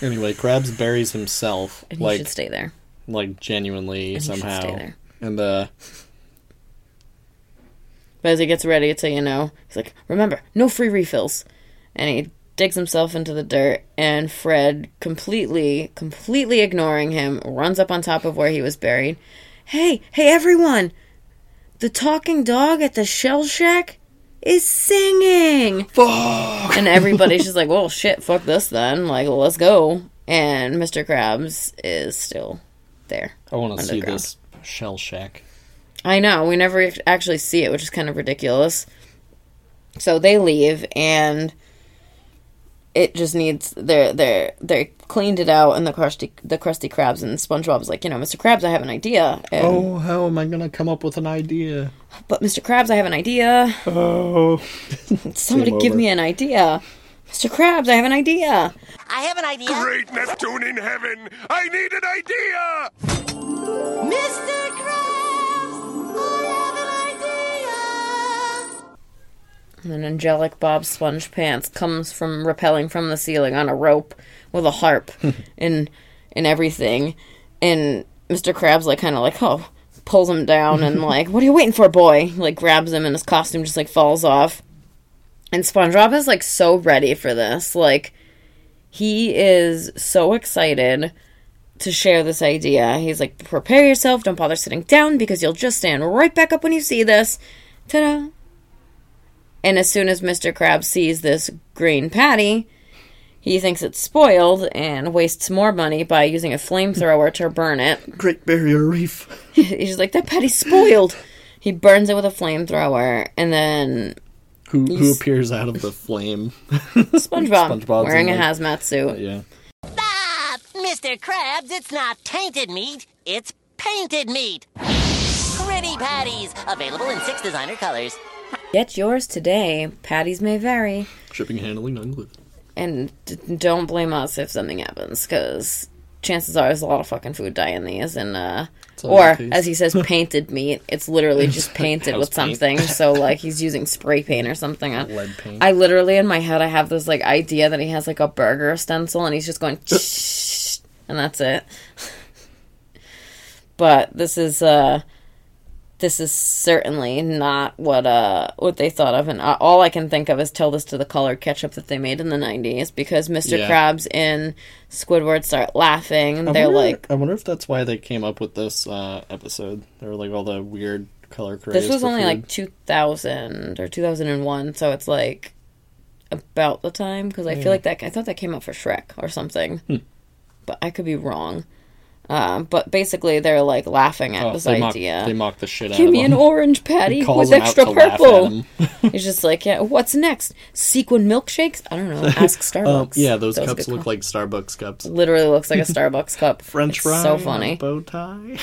Anyway, Krabs buries himself and like should stay there. like genuinely And somehow, stay there. and uh, But as he gets ready to, you know, he's like, remember, no free refills. And he digs himself into the dirt, and Fred, completely, completely ignoring him, runs up on top of where he was buried. Hey, hey, everyone! The talking dog at the shell shack is singing! fuck. And everybody's just like, well, shit, fuck this then. Like, let's go. and Mr. Krabs is still there. I want to see this shell shack. I know. We never actually see it, which is kind of ridiculous. So they leave, and it just needs they're they're they cleaned it out, and the Krusty the Krusty Krab's and SpongeBob's like, you know, Mr. Krabs, I have an idea. And, Oh, how am I gonna come up with an idea? But Mr. Krabs, I have an idea. Oh, Somebody give me an idea. Mr. Krabs, I have an idea. I have an idea. Great Neptune in heaven! I need an idea! Mr. And then angelic Bob Sponge Pants comes from rappelling from the ceiling on a rope with a harp and and everything. And Mr. Krabs like kind of like oh pulls him down and like what are you waiting for, boy? Like grabs him and his costume just like falls off. And SpongeBob is like so ready for this. Like he is so excited to share this idea. He's like, prepare yourself, don't bother sitting down because you'll just stand right back up when you see this. Ta da! And as soon as Mr. Krabs sees this green patty, he thinks it's spoiled and wastes more money by using a flamethrower to burn it. Great Barrier Reef. He's like, that patty's spoiled. He burns it with a flamethrower, and then Who who appears out of the flame? SpongeBob, SpongeBob's wearing a like- hazmat suit. yeah. Ah, Mr. Krabs, it's not tainted meat, it's painted meat. Pretty patties, available in six designer colors. Get yours today. Patties may vary. Shipping, handling, not included. And d- don't blame us if something happens, because chances are there's a lot of fucking food dye in these. And, uh, or, as he says, painted meat. It's literally just painted with paint. something. So, like, he's using spray paint or something. Lead paint. I literally, in my head, I have this, like, idea that he has, like, a burger stencil and he's just going, and that's it. But this is, uh, this is certainly not what uh what they thought of and all i can think of is tell this to the colored ketchup that they made in the 90s because mr Yeah. krabs and squidward start laughing I they're wonder- like I wonder if that's why they came up with this uh, episode. There were like all the weird color this was only food. like 2000 or 2001 so it's like about the time because i feel like that i thought that came out for shrek or something Hmm. but i could be wrong um, but basically they're like laughing at Oh, this they mock, idea they mock the shit out Give of me an orange patty He calls with them out extra to laugh at purple. him. He's just like, yeah, what's next? Sequin milkshakes? I don't know. Ask Starbucks. Um, yeah, those That cups look call. like Starbucks cups. Literally looks like a Starbucks cup. French It's fry, So on a funny. bow tie.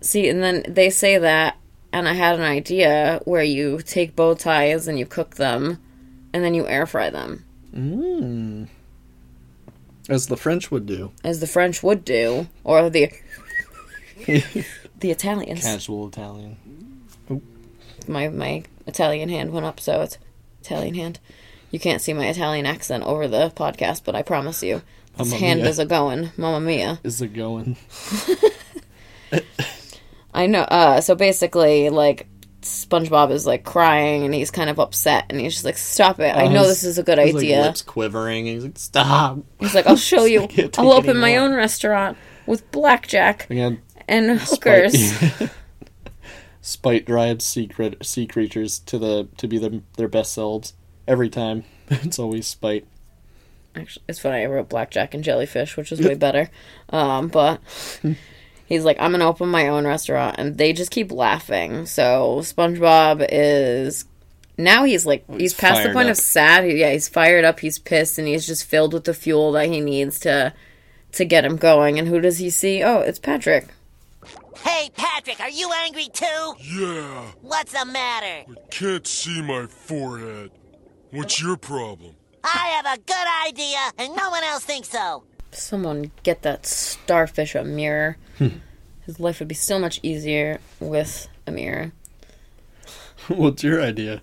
See, and then they say that, and I had an idea where you take bow ties and you cook them, and then you air fry them, As the French would do. as the French would do, or the the Italians. Casual Italian. My my Italian hand went up, so it's Italian hand. You can't see my Italian accent over the podcast, but I promise you, this Mamma hand mia. is a going, Mamma mia. Is it going? I know. Uh, so basically, like SpongeBob is like crying and he's kind of upset and he's just like, "Stop it! I Oh, know his- this is a good his, like, idea." lips quivering. He's like, stop. He's like, "I'll show you. I'll open my own restaurant with blackjack Again, and hookers." Spite, Spite drives sea, sea creatures to the to be the, their best selves every time. It's always spite. Actually, it's funny. I wrote blackjack and jellyfish, which is way better. Um, but he's like, "I'm gonna open my own restaurant," and they just keep laughing. So SpongeBob is now he's like he's, past the point up. of sad. Yeah, he's fired up. He's pissed, and he's just filled with the fuel that he needs to to get him going. And who does he see? Oh, it's Patrick. Hey, Patrick, are you angry too? Yeah, What's the matter? can't see my forehead. What's your problem? I have a good idea, and no one else thinks so. Someone get that starfish a mirror. His life would be so much easier with a mirror. What's your idea?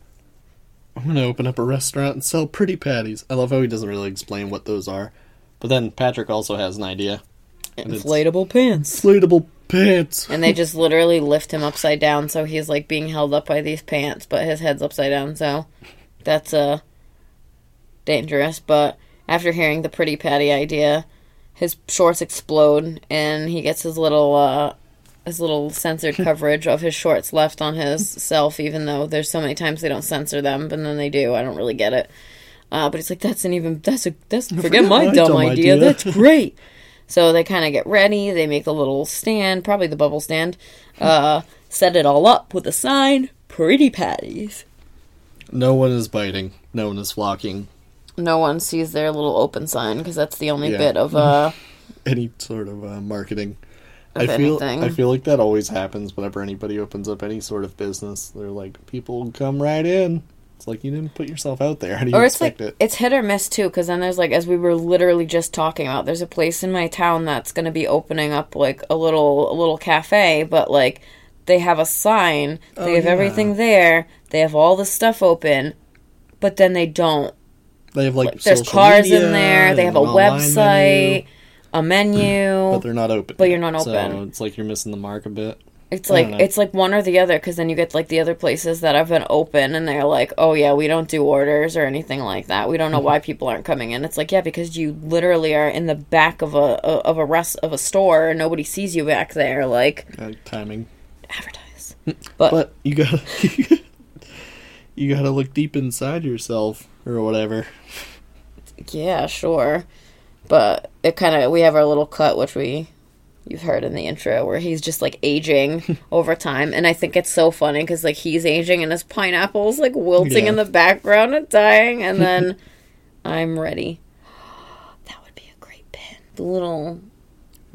I'm gonna open up a restaurant and sell pretty patties. I love how he doesn't really explain what those are. But then Patrick also has an idea. Inflatable pants. inflatable pants. and they just literally lift him upside down so he's like being held up by these pants but his head's upside down so that's uh dangerous but after hearing the pretty patty idea his shorts explode and he gets his little uh his little censored coverage of his shorts left on his self even though there's so many times they don't censor them but then they do i don't really get it Uh, but he's like, that's an even that's a that's forget, my, dumb, idea. That's great. So they kind of get ready. They make the little stand, probably the bubble stand. Uh, set it all up with a sign, "Pretty Patties." No one is biting. No one is flocking. No one sees their little open sign because that's the only Yeah. bit of uh. Any sort of uh, marketing. I feel anything. I feel like that always happens whenever anybody opens up any sort of business. They're like, people come right in. It's like you didn't put yourself out there. How do you or it's like it? it's hit or miss too because then there's like as we were literally just talking about there's a place in my town that's going to be opening up like a little a little cafe but like they have a sign they Oh, have yeah. everything there they have all the stuff open but then they don't They have like there's cars in there they have a website menu, a menu but they're not open. But you're not open. So it's like you're missing the mark a bit. It's like it's like one or the other because then you get like the other places that have been open and they're like, oh yeah, we don't do orders or anything like that. We don't know why people aren't coming in. It's like yeah, because you literally are in the back of a of a rest of a store and nobody sees you back there. Like Uh, timing. advertise, but, But you gotta you gotta look deep inside yourself or whatever. yeah, sure. But it kind of we have our little cut which we you've heard in the intro where he's just like aging over time and i think it's so funny because like he's aging and his pineapple's like wilting Yeah. in the background and dying and then i'm ready that would be a great pin the little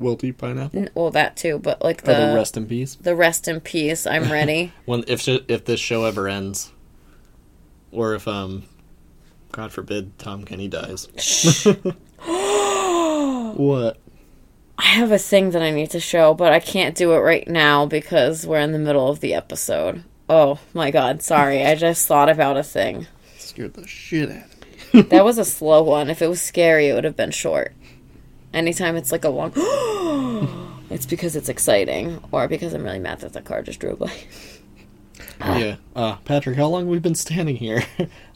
Wilty pineapple. n- well that too but like the the rest in peace. the rest in peace i'm ready When if if this show ever ends, or if um, God forbid, Tom Kenny dies. what? i have a thing that i need to show but i can't do it right now because we're in the middle of the episode oh my god sorry i just thought about a thing Scared the shit out of me. That was a slow one. If it was scary, it would have been short. Anytime it's like a long, it's because it's exciting, or because I'm really mad that the car just drove by. yeah. Uh, Patrick, how long we've been standing here?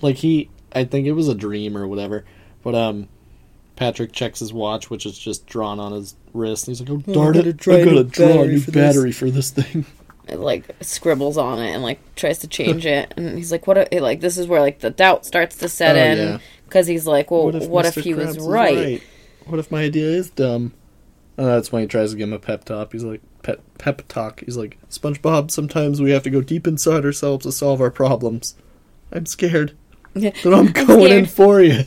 like he, I think it was a dream or whatever. But um, Patrick checks his watch, which is just drawn on his wrist. And he's like, "Oh darn it! I gotta draw a new battery for this thing." It like scribbles on it and like tries to change it, and he's like, "What? If, like this is where like the doubt starts to set Oh, in yeah. because he's like, well, what if, Mr. he was Krabs is right? What if my idea is dumb? And that's when he tries to give him a pep talk. He's like, pep, pep talk. He's like, SpongeBob, sometimes we have to go deep inside ourselves to solve our problems. I'm scared. But I'm going in for you.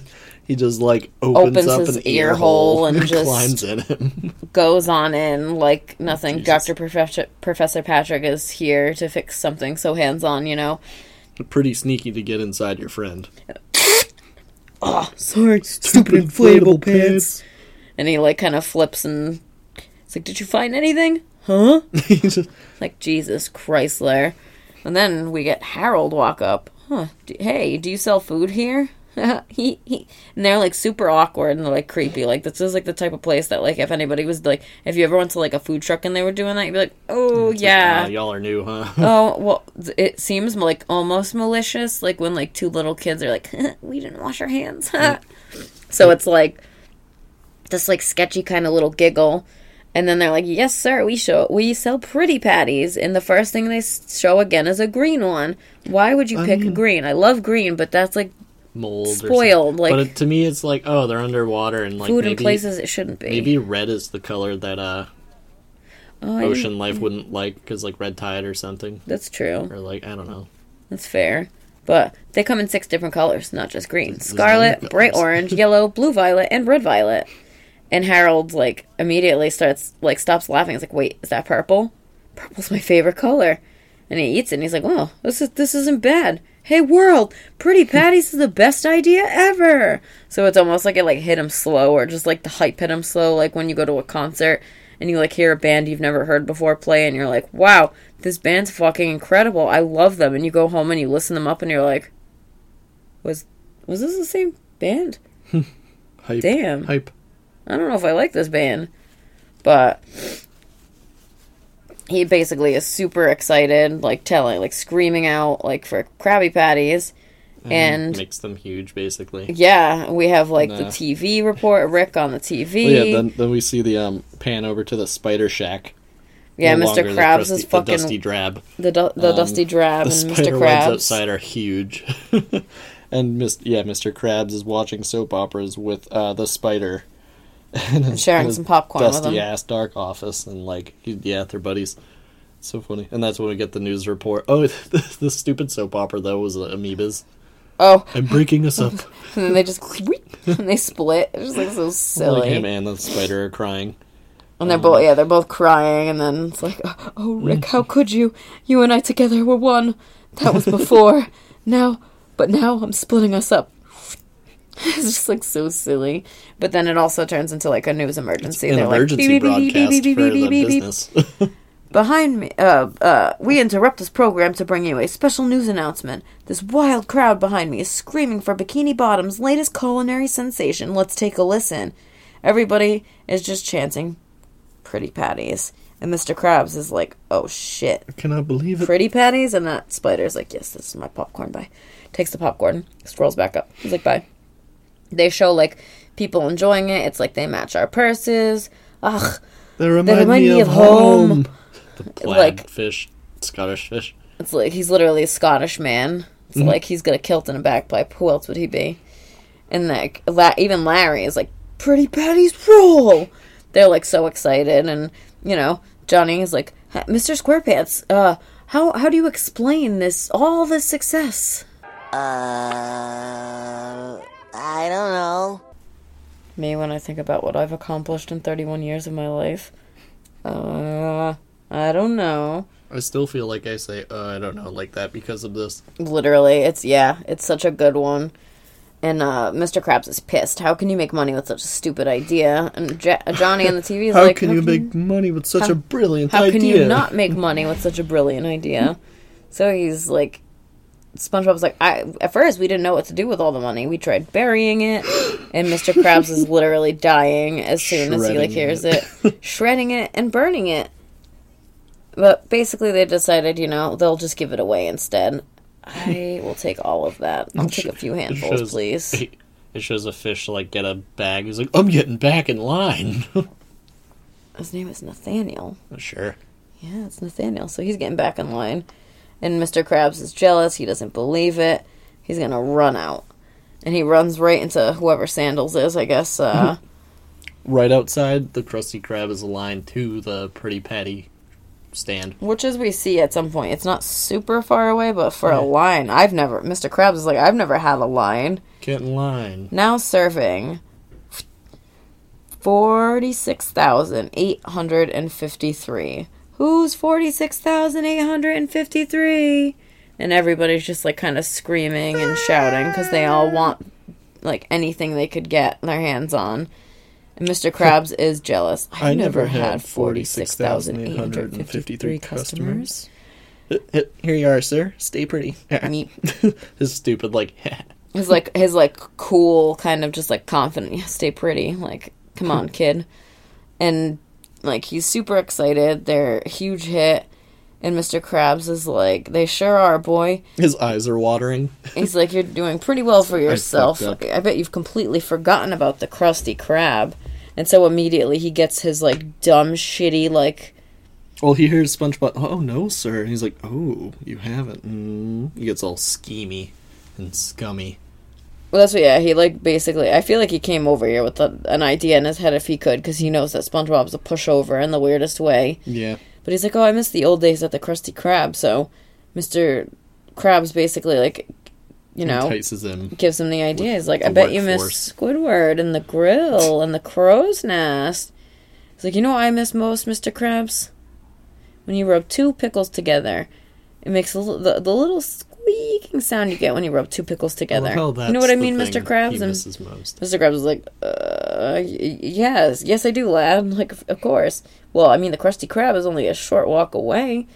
He just like opens, Opens up his an ear ear hole hole and and, just- climbs in him. Goes on in like nothing. Jesus. Doctor Professor Professor Patrick is here to fix something so hands on, you know. Pretty sneaky to get inside your friend. Oh, sorry, Stupid inflatable pants. and he like kind of flips and it's like, "Did you find anything?" Huh? Just- Like Jesus Chrysler. And then we get Harold walk up. Huh? D- hey, do you sell food here? he, he and they're like super awkward and they're like creepy. Like this is like the type of place that like if anybody was like if you ever went to like a food truck and they were doing that, you'd be like, oh It's like, yeah. "Ah, y'all are new, huh? Oh well, it seems like almost malicious, like when like two little kids are like, "We didn't wash our hands." so it's like this like sketchy kind of little giggle, and then they're like, "Yes, sir, we show we sell pretty patties." And the first thing they show again is a green one. Why would you pick green? I love green, but that's like Mold. or Spoiled, something. like- but it, to me, it's like, oh, they're underwater and like food maybe, in places it shouldn't be. Maybe red is the color that uh oh, I ocean life wouldn't like because like red tide or something That's true. or like I don't know. That's fair. But they come in six different colors, not just green. Scarlet, bright orange, yellow, blue violet, and red violet. And Harold like immediately starts like stops laughing. He's like, "Wait, is that purple? Purple's my favorite color." And he eats it and he's like, "Well, this is this isn't bad." Hey world, pretty patties is the best idea ever. So it's almost like it like hit him slow or just like the hype hit him slow like when you go to a concert and you like hear a band you've never heard before play and you're like, "Wow, this band's fucking incredible. I love them." And you go home and you listen them up and you're like, "Was was this the same band?" Hype. Damn. Hype. I don't know if I like this band, but he basically is super excited, like telling, like screaming out, like for Krabby Patties, and makes them huge basically. yeah, we have like the TV report, Rick on the TV. Well, yeah, then then we see the um pan over to the spider shack. Yeah, No Mr. longer the Krabs Krusty- is the fucking dusty drab. the du- the Um, Dusty Drab The and spider Mr. webs Krabs. outside are huge, and Mis- yeah, Mr. Krabs is watching soap operas with uh, the spider. And sharing some popcorn with dusty him. ass dark office, and like yeah, they're buddies. It's so funny, and that's when we get the news report. Oh, the, the stupid soap opera though was uh, amoebas. Oh, I'm breaking us up. and then they just and they split. It's just like so silly. like him and the spider are crying. And they're both, yeah, they're both crying, and then it's like, oh, Rick, how could you? You and I together were one. That was before. now, but now I'm splitting us up. it's just like so silly. But then it also turns into like a news emergency. An They're emergency like, beep, beep, beep, beep, broadcast for the business. Behind me, uh, uh, we interrupt this program to bring you a special news announcement. This wild crowd behind me is screaming for Bikini Bottom's latest culinary sensation. Let's take a listen. Everybody is just chanting, Pretty Patties. And Mr. Krabs is like, oh shit. I cannot believe it. Pretty Patties? And that spider's like, yes, this is my popcorn. Bye. Takes the popcorn, scrolls back up. He's like, bye. They show like people enjoying it. It's like they match our purses. Ugh. They remind, remind me, me of of home. home. The plaid Like- fish, Scottish fish. It's like he's literally a Scottish man. It's Mm-hmm. like he's got a kilt and a bagpipe. Who else would he be? And like La- even Larry is like, "Pretty Patty's rule." They're like so excited, and you know Johnny is like, "Mr. SquarePants, uh, how how do you explain this all this success?" Uh, I don't know. Me when I think about what I've accomplished in 31 years of my life. Uh, I don't know. I still feel like I say, uh, I don't know, like that because of this. Literally, it's yeah, it's such a good one. And uh, Mr. Krabs is pissed. How can you make money with such a stupid idea? And ja- Johnny on the TV is like, How like, can you make money with such how- a brilliant How idea? How can you not make money with such a brilliant idea? so he's like, SpongeBob's like, I at first we didn't know what to do with all the money. We tried burying it, and Mr. Krabs is literally dying as soon as he like hears it. it, shredding it and burning it. But basically, they decided, you know, they'll just give it away instead. I will take all of that. I'll take a few It handfuls, shows- please. It shows a fish like get a bag. He's like, I'm getting back in line. His name is Nathaniel. sure. Yeah, it's Nathaniel. So he's getting back in line. And Mr. Krabs is jealous. He doesn't believe it. He's going to run out. And he runs right into whoever Sandals is, I guess. Uh, Right outside, the Krusty Krab is aligned to the Pretty Patty stand. which, as we see at some point, it's not super far away, but for a line, I've never. Mr. Krabs is like, I've never had a line. Get in line. Now serving 46,853. Who's 46,853? And everybody's just like kind of screaming and shouting because they all want like anything they could get their hands on. And Mr. Krabs is jealous. I've I never, never had had 46,853 46,853 customers. Here you are, sir. Stay pretty. His stupid, like, his like his like cool kind of just like confident yeah, stay pretty like come on kid and like he's super excited they're a huge hit and mr krabs is like they sure are boy his eyes are watering. he's like you're doing pretty well for yourself up. I, bet you've completely forgotten about the Krusty Krab. and so immediately he gets his like dumb shitty like Well, he hears SpongeBob. Oh no, sir. And he's like, "Oh, you haven't." Mm. He gets all schemy and scummy. Well, that's what. Yeah, he like basically. I feel like he came over here with a, an idea in his head if he could, because he knows that SpongeBob's a pushover in the weirdest way. Yeah. But he's like, oh, I miss the old days at the Krusty Krab. So, Mister Krabs basically like, you know, him. gives him the idea. He's like, I bet you miss. Squidward and the grill and the crow's nest. He's like, you know what I miss most, Mister Krabs? When you rub two pickles together, it makes a li- the, the little squeaking sound you get when you rub two pickles together. Well, you know what I mean, Mister Krabs? He And misses most. Mr. Krabs was like, uh, yes, yes, I do, lad. Like, of- of course. Well, I mean, the Krusty Krab is only a short walk away.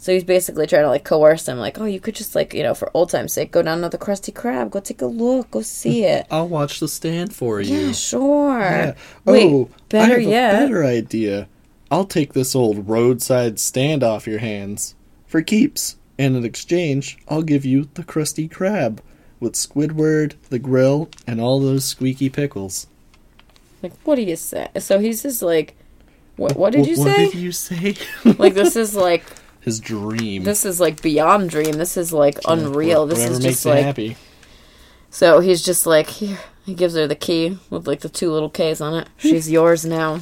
So he's basically trying to, like, coerce him, like, oh, you could just, like, you know, for old time's sake, go down to the Krusty Krab, go take a look, go see it. I'll watch the stand for you. yeah, sure. Yeah. Wait, oh, better I have yet. a better idea. I'll take this old roadside stand off your hands for keeps, and in exchange, I'll give you the Krusty Krab with Squidward, the grill, and all those squeaky pickles. Like, what do you say? So he's just like, what, what did Wh- you what say? did you say? like, this is like, His dream. this is like beyond dream. This is like unreal. This Whatever is makes just you like, happy. So he's just like, here. He gives her the key with like the two little K's on it. She's yours now.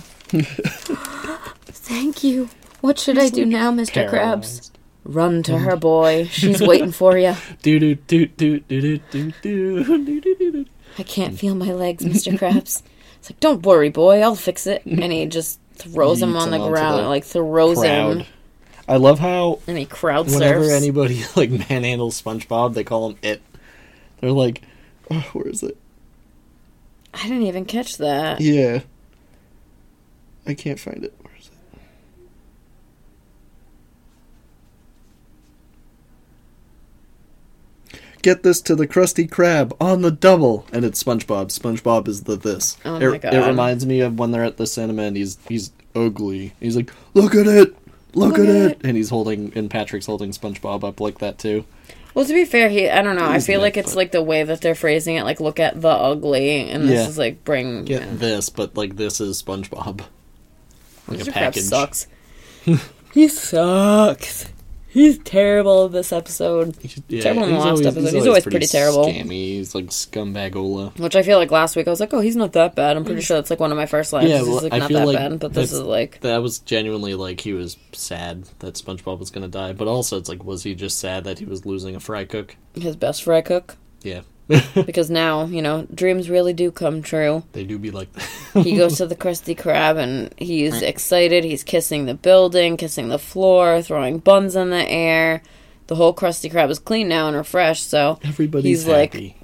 Thank you. What should I do now, Mr. Krabs? Run to her boy. She's waiting for you. Do do do do do do do do I can't feel my legs, Mr. Krabs. It's like, don't worry, boy, I'll fix it. And he just throws him on the ground, the like throws crowd. him. I love how and he crowd whenever surfs. anybody like manhandles SpongeBob, they call him it. They're like, oh, where is it? I didn't even catch that. Yeah, I can't find it. Get this to the Krusty Krab on the double, and it's SpongeBob. SpongeBob is the this. Oh it, my God. it reminds me of when they're at the cinema and he's he's ugly. He's like, look at it, look, at, it. and he's holding and Patrick's holding SpongeBob up like that too. Well, to be fair, he I don't know. I feel like it's like the way that they're phrasing it. Like, look at the ugly, and this Yeah. is like bring. Get yeah. this, but like this is SpongeBob. Like Mr. a Krabs package. sucks. he sucks. He's terrible this episode. Yeah, Terrible in the last always- episode. He's always pretty terrible. Scammy. He's like scumbagola. Which I feel like last week I was like, oh, he's not that bad. I'm pretty mm. sure that's like one of my first lines. Yeah, he's like I not feel that like bad, but this is like That was genuinely like he was sad that SpongeBob was gonna die, but also it's like was he just sad that he was losing a fry cook? his best fry cook. Yeah, Because now, you know, dreams really do come true. they do be like. He goes to the Krusty Krab and he's excited. He's kissing the building, kissing the floor, throwing buns in the air. The whole Krusty Krab is clean now and refreshed, so Everybody's he's like, happy.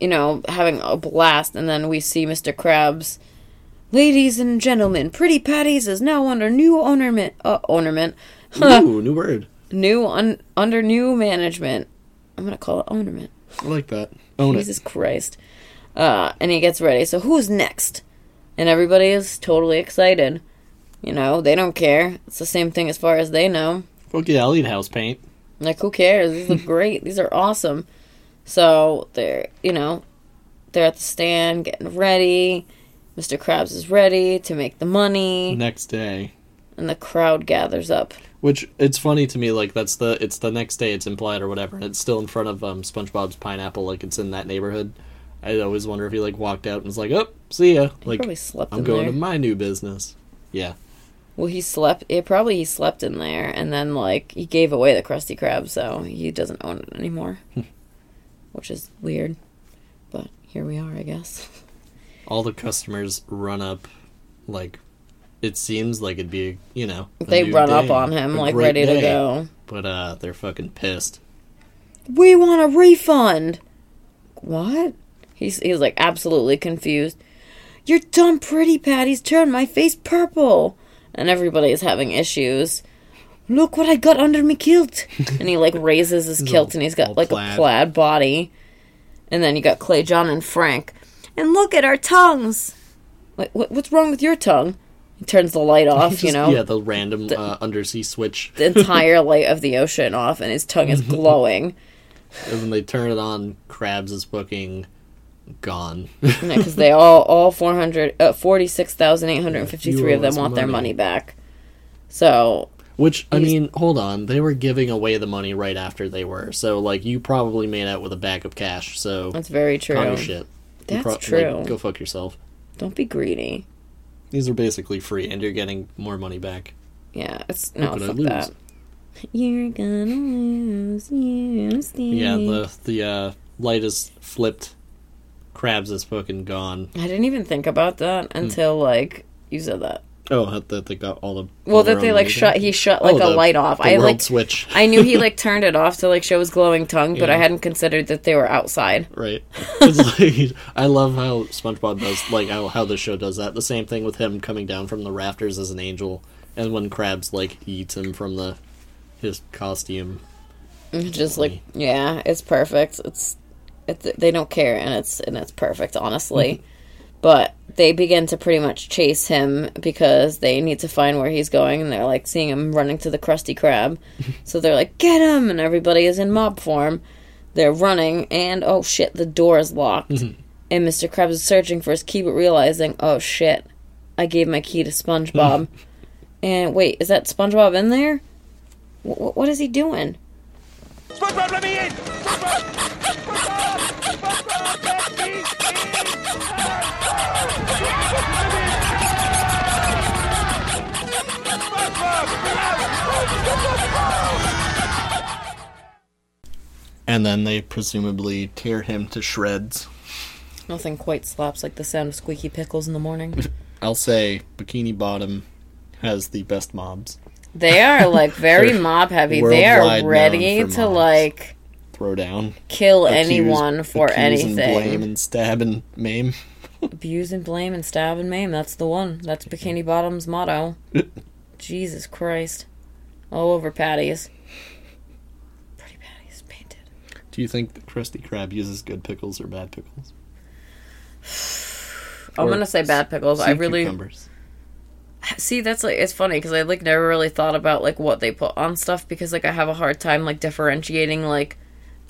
you know, having a blast. And then we see Mr. Krabs. Ladies and gentlemen, Pretty Patties is now under new ornament. Uh, ornament. Ooh, new word. New un, under new management. I'm gonna call it ornament. I like that. Own Jesus Christ. Uh, and he gets ready. So who's next? And everybody is totally excited. You know, they don't care. It's the same thing as far as they know. it. Okay, I'll eat house paint. Like, who cares? These look great. These are awesome. So they're, you know, they're at the stand getting ready. Mr. Krabs is ready to make the money, Next day, and the crowd gathers up. Which it's funny to me. Like that's the it's the next day. It's implied or whatever. And it's still in front of um, SpongeBob's pineapple. Like it's in that neighborhood. I always wonder if he like walked out and was like, "Oh, see ya." He Like I'm in going there. to my new business. Yeah. Well, he slept. It probably he slept in there, and then like he gave away the Krusty Krab, so he doesn't own it anymore, which is weird. But here we are, I guess. all the customers run up like it seems like it'd be you know They run up on him like ready to go. but uh they're fucking pissed We want a refund. What? He's he's like absolutely confused. Your dumb pretty patties turned my face purple, and everybody's having issues. Look what I got under me kilt, and he like raises his kilt, and he's got like plaid. a plaid body. And then you got Clay John and Frank, and look at our tongues. Wait, what, what's wrong with your tongue? He turns the light off, you know, yeah the random uh, undersea switch the entire light of the ocean off, and his tongue is glowing. and when they turn it on Krabs is booking gone because they all all 400 uh, 46,853 of them want their money. money back. So, which i mean hold on they were giving away the money right after they were so like you probably made out with a bag of cash so that's very calm your true. shit That's pro- like, true. go fuck yourself Don't be greedy. These are basically free and you're getting more money back Yeah, it's no could I fuck that. You're gonna lose, you stay. Yeah, the the uh, light is flipped. Krabs is fucking gone. I didn't even think about that until like you said that. Oh, that they got all the. Well, that they like shut. He shut like Oh, a the- light off. I like. switch. I knew he like turned it off to like show his glowing tongue, but I hadn't considered that they were outside. Right. Like I love how SpongeBob does like how how the show does that. The same thing with him coming down from the rafters as an angel, and when Krabs like eats him from the his costume. It's just like yeah, it's perfect. It's it's they don't care and it's and it's perfect, honestly. but they begin to pretty much chase him because they need to find where he's going and they're like seeing him running to the Krusty Krab. so they're like, "Get him!" and everybody is in mob form. They're running and oh shit, the door is locked. Mm-hmm. and Mr. Krabs is searching for his key but realizing, "Oh shit, I gave my key to SpongeBob." and wait, is that SpongeBob in there? Wh- wh- what is he doing? SpongeBob, let me in! SpongeBob! SpongeBob! And then they presumably tear him to shreds. Nothing quite slaps like the sound of squeaky pickles in the morning. I'll say Bikini Bottom has the best mobs. They are like very mob heavy. They are ready to mobs. like Throw down. kill Accuse- anyone for anything. And blame and stab and maim. Abuse and blame and stab and maim. That's the one. That's Bikini Bottom's motto. Jesus Christ. All over patties. Pretty patties painted. Do you think the Krusty Krab uses good pickles or bad pickles? I'm Or gonna say bad pickles. I really cucumbers. see that's like it's funny because I like never really thought about like what they put on stuff because like I have a hard time like differentiating like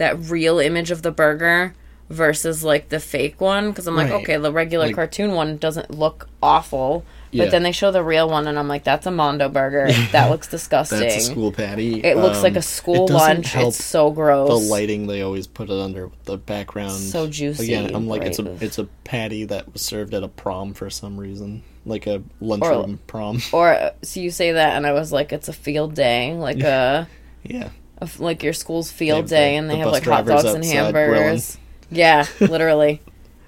that real image of the burger versus like the fake one because I'm like Right. okay the regular Like- cartoon one doesn't look awful Yeah. but then they show the real one and I'm like that's a Mondo burger that looks disgusting That's a school patty. it looks like Um, a school it lunch it's so gross the lighting they always put it under the background. So juicy Again, I'm like it's a it's a patty that was served at a prom for some reason, like a lunchroom prom. or uh, so you say that and I was like it's a field day like a Yeah, a f- like your school's field They day the- and they the have like hot dogs and hamburgers. Yeah, literally.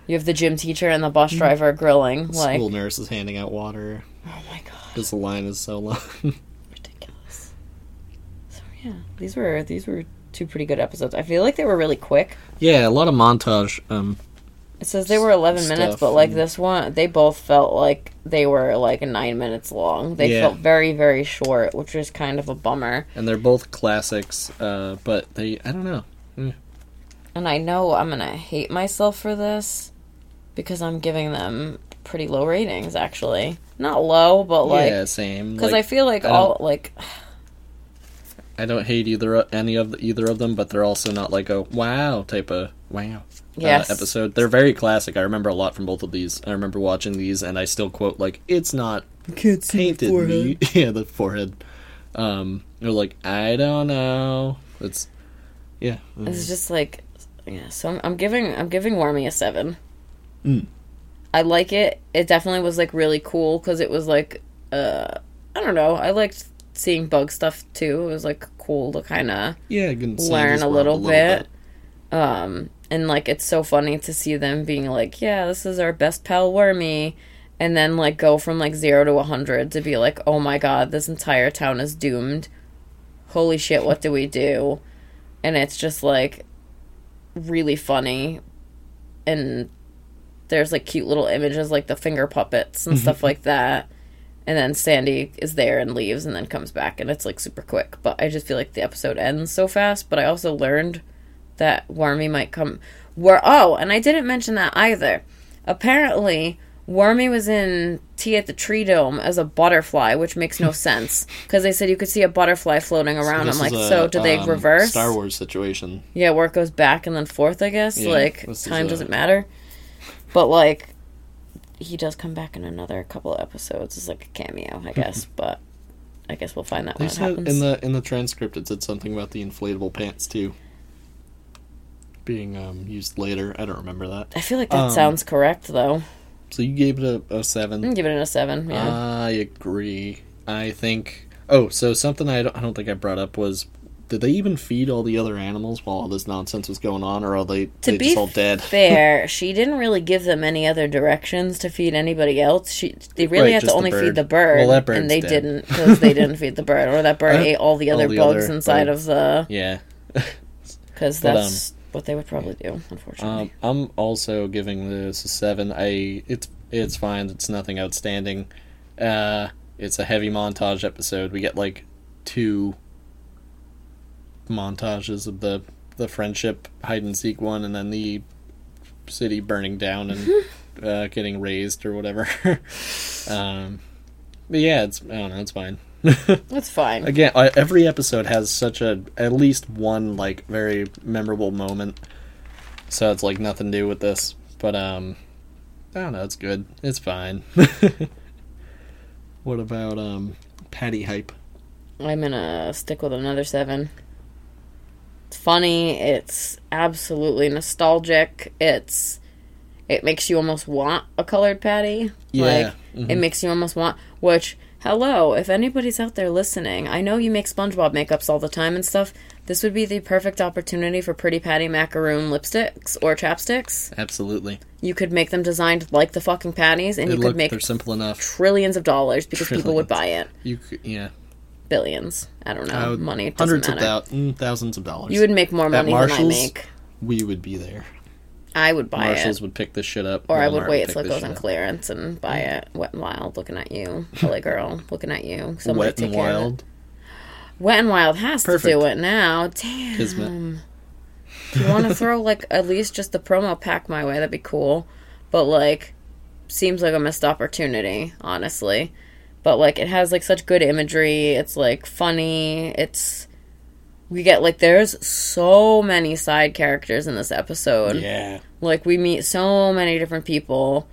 You have the gym teacher and the bus driver grilling. Like, school nurse is handing out water oh my god, because the line is so long. ridiculous. So yeah, these were these were two pretty good episodes. I feel like they were really quick. yeah, a lot of montage. Um, It says they were 11 minutes, but like this one, they both felt like they were like nine minutes long. They Yeah. felt very very short, which was kind of a bummer. and they're both classics. Uh, but they, I don't know. And I know I'm gonna hate myself for this because I'm giving them pretty low ratings. Actually, not low, but like yeah, same. because Like, I feel like I all like I don't hate either any of the, either of them, but they're also not like a wow type of wow Yes. uh, episode. They're very classic. I remember a lot from both of these. I remember watching these, and I still quote like it's not can't painted me. yeah, the forehead. Um, they're like I don't know. It's yeah. It's just like yeah. So I'm, I'm giving I'm giving Wormy a seven. Mm. I like it. It definitely was like really cool because it was like uh I don't know. I liked seeing bug stuff too. It was like cool to kind of yeah. Learn a little, bit. Um, and like it's so funny to see them being like, yeah, this is our best pal Wormy, and then like go from like zero to a hundred to be like, oh my god, this entire town is doomed. Holy shit, what do we do? And it's just like really funny, and there's like cute little images like the finger puppets and stuff mm-hmm. like that. And then Sandy is there and leaves and then comes back and it's like super quick. But I just feel like the episode ends so fast. But I also learned that Wormy might come. Where oh, and I didn't mention that either. Apparently, Wormy was in Tea at the Tree Dome as a butterfly, which makes no sense because they said you could see a butterfly floating around. This I'm like, a, so do they um, reverse? Star Wars situation? Yeah, where it goes back and then forth, I guess. Yeah, like time a- doesn't matter. But like he does come back in another couple of episodes as like a cameo, I guess. but I guess we'll find that They when it happens. in the in the transcript it said something about the inflatable pants too being um, used later. I don't remember that. I feel like that um, sounds correct though. So you gave it a, a I'm seven. gonna give it a seven. Yeah. I agree. I think. Oh, so something I don't, I don't think I brought up was. Did they even feed all the other animals while all this nonsense was going on, or are they, to they be just all dead? fair, she didn't really give them any other directions to feed anybody else. She they really Right, had to just the only feed the bird, Well, and they dead. didn't because they didn't feed the bird, or that bird Uh, ate all the all other the bugs other inside of the Yeah. because But, that's what they would probably do. Unfortunately, Um, I'm also giving this a seven. I it's it's fine. It's nothing outstanding. Uh, it's a heavy montage episode. We get like two montages of the the friendship hide and seek one, and then the city burning down and uh, getting raised or whatever. um, but yeah, it's I don't know. It's fine. that's fine. Again, uh, every episode has such a at least one like very memorable moment. So it's like nothing to do with this, but um, I don't know. It's good. It's fine. what about um, Patty hype? I'm gonna stick with another seven. It's funny. It's absolutely nostalgic. It's it makes you almost want a colored patty. Yeah, Like it makes you almost want which hello, if anybody's out there listening, I know you make SpongeBob makeups all the time and stuff. This would be the perfect opportunity for Pretty Patty macaroon lipsticks or chapsticks. Absolutely. You could make them designed like the fucking patties and They you look could make they're simple enough. trillions of dollars because people would buy it. You could, yeah. Billions. I don't know. I would- Money. It doesn't hundreds of matter. thou- mm, thousands of dollars. You would make more At money than I Marshalls, make. We would be there. I would buy Marshalls it. would pick this shit up. Or I would wait till it goes on up. clearance and buy mm. it. Wet and Wild, looking at you. LA girl, looking at you. Somebody Wet and care of it. wild. Wet and Wild has to do it now. Damn. Kismet. You want to throw like at least just the promo pack my way, that'd be cool. But like, seems like a missed opportunity, honestly. But like, it has like such good imagery. It's like funny. It's we get like there's so many side characters in this episode. Yeah. Like we meet so many different people.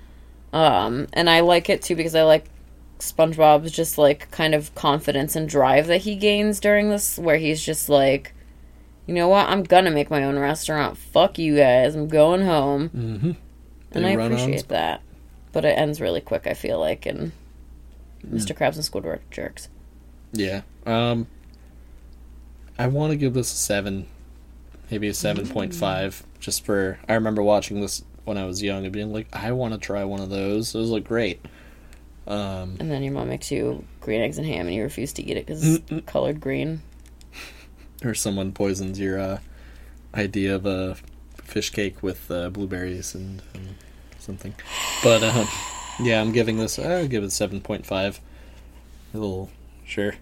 Um, and I like it too because I like SpongeBob's just like kind of confidence and drive that he gains during this where he's just like you know what? I'm gonna make my own restaurant. Fuck you guys. I'm going home. Mm-hmm. And I run on appreciate that. But it ends really quick, I feel like, and Mr. Krabs and Squidward jerks. Yeah. Um I want to give this a 7, maybe a 7.5 Mm. just for I remember watching this when I was young and being like I want to try one of those. Those look great. Um And then your mom makes you green eggs and ham and you refuse to eat it because it's colored green. or someone poisons your uh, idea of a fish cake with uh, blueberries and, and something. But um, yeah, I'm giving this. I would give it seven point five. A little sure.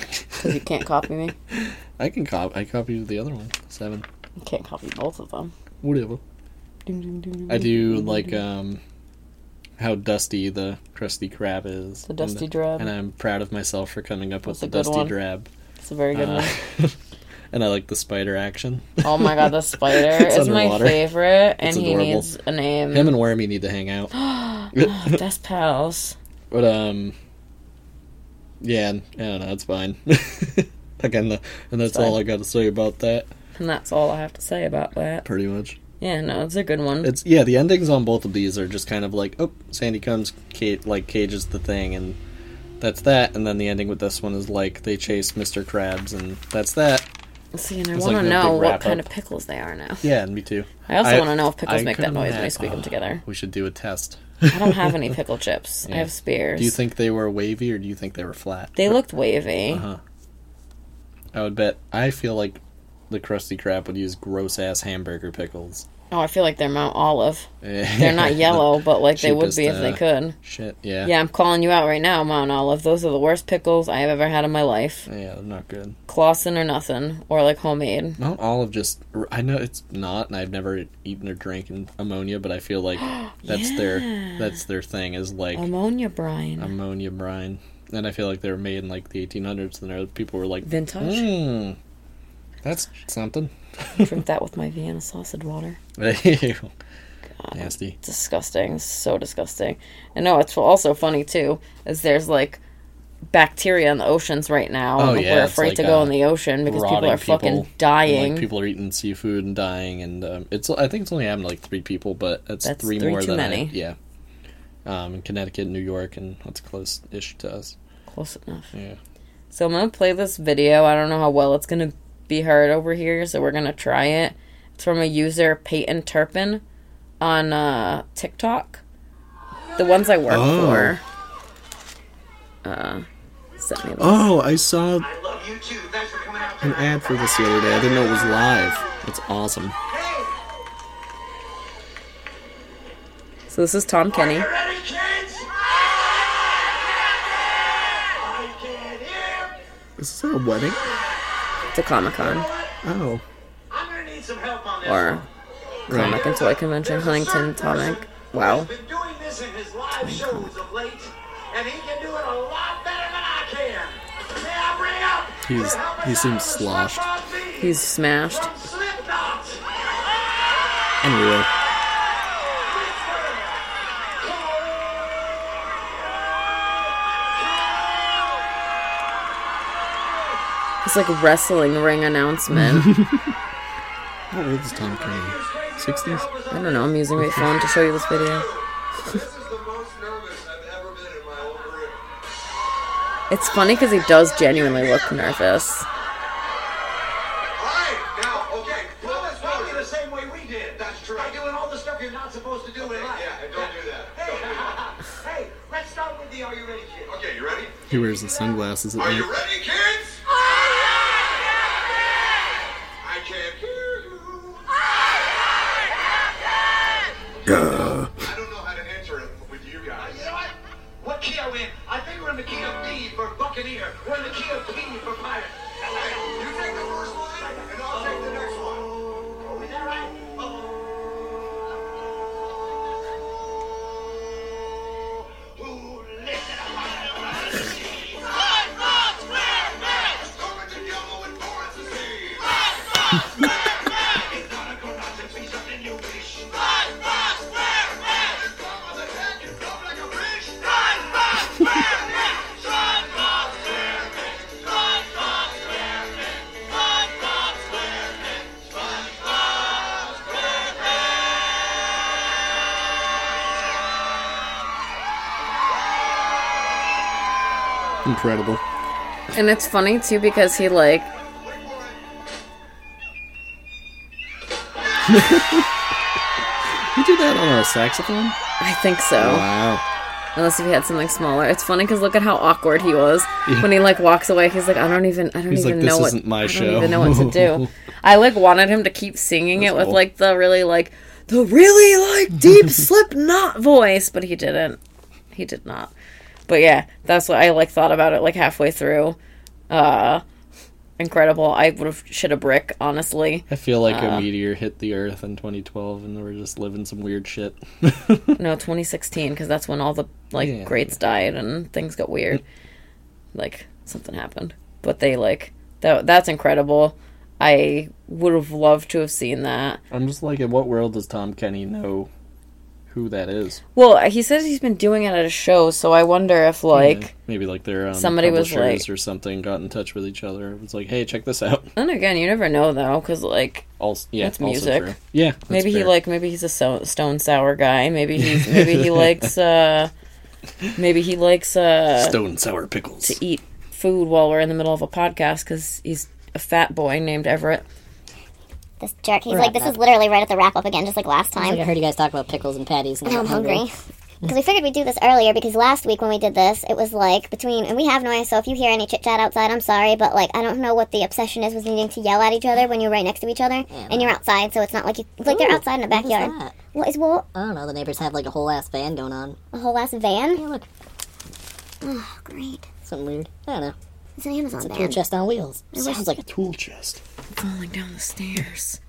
Because you can't copy me. I can copy. I copied the other one. Seven. You can't copy both of them. Whatever. I do like um, how dusty the Krusty Krab is. The Dusty and, Drab. And I'm proud of myself for coming up with the dusty one. drab. It's a very good Uh, one. and I like the spider action. Oh my god, the spider is my underwater. favorite, and he needs a name. Him and Wormy need to hang out. Best pals. But um, yeah, I don't know. It's fine. Again, the, and that's all. I got to say about that. And that's all I have to say about that. Pretty much. Yeah, no, it's a good one. It's yeah. The endings on both of these are just kind of like, oh, Sandy comes, Kate like cages the thing, and that's that. And then the ending with this one is like they chase Mr. Krabs, and that's that. See, and I want to no know what kind up. of pickles they are now. Yeah, and me too. I also want to know if pickles I make that noise when imagine- squeak them oh, together. We should do a test. I don't have any pickle chips. I have spears. Do you think they were wavy or do you think they were flat? they looked wavy? Uh-huh. I would bet. I feel like the Krusty Krab would use gross ass hamburger pickles. Oh, I feel like they're Mount Olive. They're They're not yellow, but like they would be if they uh, could. Shit, yeah. Yeah, I'm calling you out right now, Mount Olive. Those are the worst pickles I have ever had in my life. Yeah, they're not good. Claussen or nothing, or like homemade. Mount Olive just. I know it's not, and I've never eaten or drank ammonia, but I feel like that's their that's their thing is like Ammonia brine. ammonia brine, and I feel like they were made in like the 1800s, and there people were like, Vintage. "Hmm, that's something. Drink that with my Vienna sausage water. Nasty. Disgusting. So disgusting. And no, it's also funny too, is there's like bacteria in the oceans right now. Oh, and yeah, we're afraid like, to go uh, in the ocean because people are fucking people, and, dying. Like people are eating seafood and dying, and um, it's I think it's only happened to like three people, but that's, That's three, three more than many. I, yeah. Um, in Connecticut, New York, and that's close-ish to us. Close enough. Yeah. So I'm gonna play this video. I don't know how well it's gonna be heard over here, so we're gonna try it. It's from a user Peyton Turpin on uh, TikTok. The ones I work Oh. for. Uh, sent me this. Oh, I saw I love you too. Thanks for coming out. an ad for this the other day. I didn't know it was live. That's awesome. So this is Tom Kenny. You ready, kids? I can hear. Is this a wedding? It's a Comic Con Oh. I'm gonna need some help on this. or comic and toy convention, Huntington Comic. Wow. He's He's been doing this in his live shows of late, and he can do it a lot better than I can. May I bring up? He's- to help he us seems out, the sloshed. SpongeBob theme He's smashed. from Slipknot. Anyway. It's like a wrestling ring announcement. How old is Tom Kenny? 60s? I don't know. I'm using my phone to show you this video. This is the most nervous I've ever been in my whole career. It's funny because he does genuinely look nervous. All right, now, okay, pull Well, you ready, probably forward. the same way we did. That's true. By doing all the stuff you're not supposed to do in life. Yeah, and don't do that. Hey, Don't do that. hey, let's start with the Are You Ready kid. Okay, you ready? He wears the sunglasses at Are you night. ready, kids? I can't hear you. I don't know how to answer it with you guys. You know what? What key are we in? I think we're in the key of D for Buccaneer. We're Incredible. And it's funny too because he like He did that on a saxophone? I think so. Wow. Unless if he had something smaller. It's funny because look at how awkward he was when he like walks away. He's like, I don't even, I don't He's even "This know what, I show." don't even know what to do. I like wanted him to keep singing it with cool. like the really like the really like deep Slipknot voice, but he didn't. He did not. But yeah, that's what I like thought about it like halfway through. Uh, incredible. I would have shit a brick, honestly. I feel like Uh. a meteor hit the Earth in 2012 and we're just living some weird shit. No, 2016 because that's when all the like Yeah. greats died and things got weird. Like something happened, but they like that. That's incredible. I would have loved to have seen that. I'm just like, in what world does Tom Kenny know who that is? Well, he says he's been doing it at a show, so I wonder if like. Yeah, maybe like their um, somebody was like- or something got in touch with each other. It was like, hey, check this out. And again, you never know though, because like Also, yeah, That's also music. true. Yeah, that's maybe he like maybe he's a so- stone sour guy. Maybe he's maybe he likes uh maybe he likes uh stone sour pickles. to eat food while we're in the middle of a podcast because he's a fat boy named Everett. This jerk. He's like, this is literally right at the wrap up again, just like last time. think I heard you guys talk about pickles and patties. And Now I'm hungry. Because we figured we'd do this earlier because last week when we did this, it was like between, and we have noise, so if you hear any chit chat outside, I'm sorry, but like, I don't know what the obsession is with needing to yell at each other when you're right next to each other and you're outside, so it's not like you, it's like they're outside in the what is backyard. that? What is what? I don't know. The neighbors have like a whole ass van going on. A whole ass van? Yeah, look, Oh, great. something weird. I don't know. It's an Amazon It's a van. tool chest on wheels. wish- Sounds like a Tool chest. Falling down the stairs.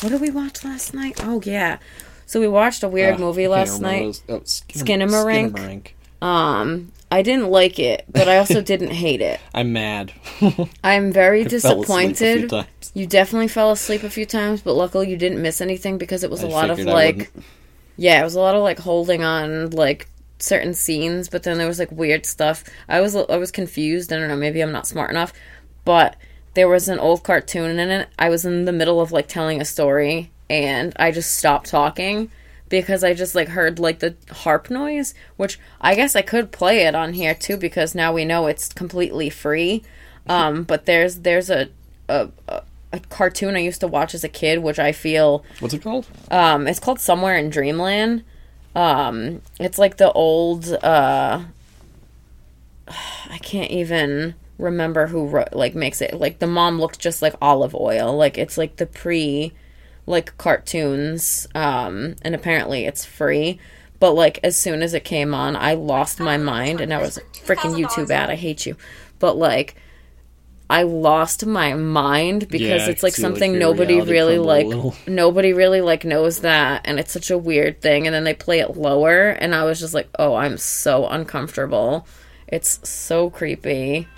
What did we watch last night? Oh yeah, so we watched a weird Ah, movie last night. those- Oh, Skin- Skinamarink? Skinamarink. Um, I didn't like it, but I also didn't hate it. I'm mad. I'm very I fell a few disappointed. You definitely fell asleep a few times, but luckily you didn't miss anything because it was a I lot of like, wouldn't. yeah, it was a lot of like holding on like certain scenes, but then there was like weird stuff. I was I was confused. I don't know. Maybe I'm not smart enough, but there was an old cartoon in it. I was in the middle of like telling a story, and I just stopped talking because I just like heard like the harp noise, which I guess I could play it on here too because now we know it's completely free. Um, but there's there's a a, a a cartoon I used to watch as a kid, which I feel What's it called? um, it's called Somewhere in Dreamland. Um, it's like the old. Uh, I can't even remember who wrote, like makes it. Like the mom looks just like olive oil. Like it's like the pre, like cartoons. Um, and apparently it's free. But like as soon as it came on, I lost my mind, and I was freaking YouTube ad. I hate you. But like. I lost my mind because Yeah, it's like see, like, something nobody really like nobody really like knows that and it's such a weird thing and then they play it lower and I was just like, "Oh, I'm so uncomfortable." It's so creepy.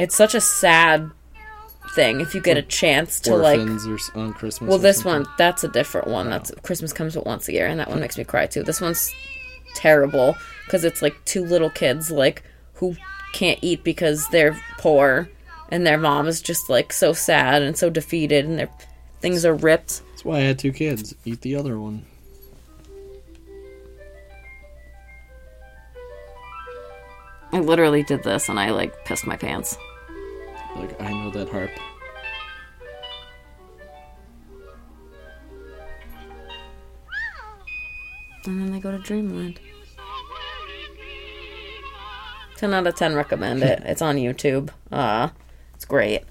Where is it? It's such a sad thing if you get a chance to like Orphans or s- on Christmas. well, or this something? one, that's a different one. Oh. That's Christmas comes but once a year, and that one makes me cry too. This one's terrible because it's like two little kids like who can't eat because they're poor, and their mom is just like so sad and so defeated, and their things are ripped. That's why I had two kids. Eat the other one. I literally did this, and I like pissed my pants. Like I know that harp. And then they go to Dreamland. 10 out of 10 recommend it. It's on YouTube. Uh it's great.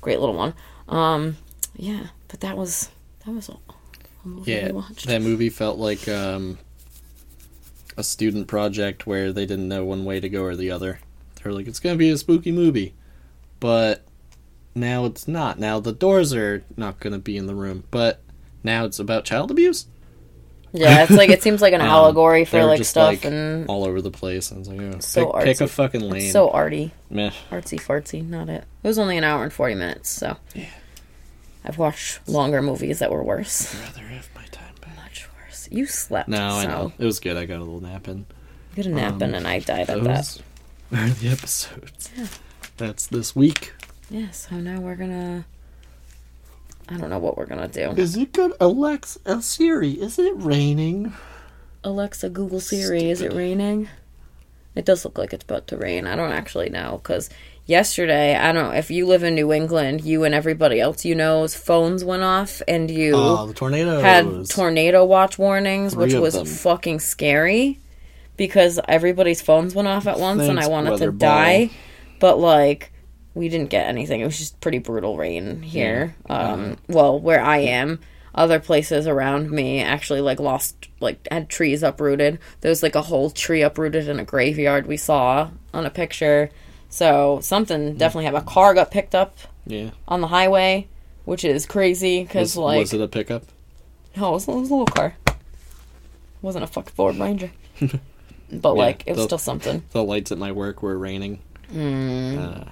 Great little one. Um yeah, but that was that was all. a movie Yeah, we watched. that movie felt like um, a student project where they didn't know one way to go or the other. They're like, it's gonna be a spooky movie, but now it's not. Now the doors are not gonna be in the room, but now it's about child abuse. Yeah, it's like it seems like an Um, allegory for like stuff like, and all over the place. And it's like, oh, so pick, pick a fucking lane. It's so arty. Meh. Artsy fartsy, not it. It was only an hour and 40 minutes, so. yeah. I've watched longer movies that were worse. I'd rather have my time back. Much worse. You slept. No, I know it was good. I got a little nap in. You get a nap in, Um, and I died at that. Are the episodes. That's this week. Yeah, so now we're gonna. I don't know what we're gonna do. Is it good? Alexa, uh, Siri, is it raining? Alexa, Google Siri, is it raining? It does look like it's about to rain. I don't actually know because yesterday, I don't know if you live in New England, you and everybody else you know's phones went off and you Oh, the tornadoes. had tornado watch warnings, which Three of was them. fucking scary because everybody's phones went off at once and I wanted to die. ball. But like we didn't get anything. It was just pretty brutal rain here. Um well, where I am, other places around me actually like lost like had trees uprooted. There was like a whole tree uprooted in a graveyard we saw on a picture. So something definitely happened. A car got picked up Yeah. on the highway, which is crazy Was, because like was it a pickup? no, it was, it was a little car. It wasn't a fucking Ford Ranger. but Yeah, like, it was the- still something. The lights at my work were raining. Mm. Uh,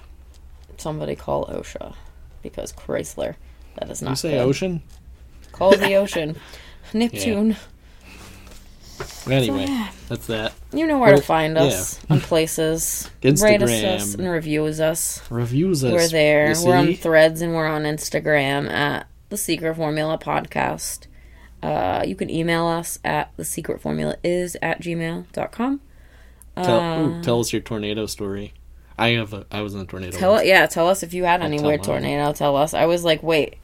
Somebody call OSHA because Chrysler. That is not. you say good. ocean? Call the ocean. Neptune. Anyway, yeah. that's that. You know where to find us on places. Instagram. Rate us and reviews us. Reviews us. We're there. We're on? Threads and we're on Instagram at the Secret Formula Podcast. Uh, you can email us at the secret formula is at gmail.com. Tell, Uh, ooh, tell us your tornado story. I have a. I was in a tornado. Tell once. yeah, tell us if you had I'll any weird mine. tornado. Tell us. I was like, wait,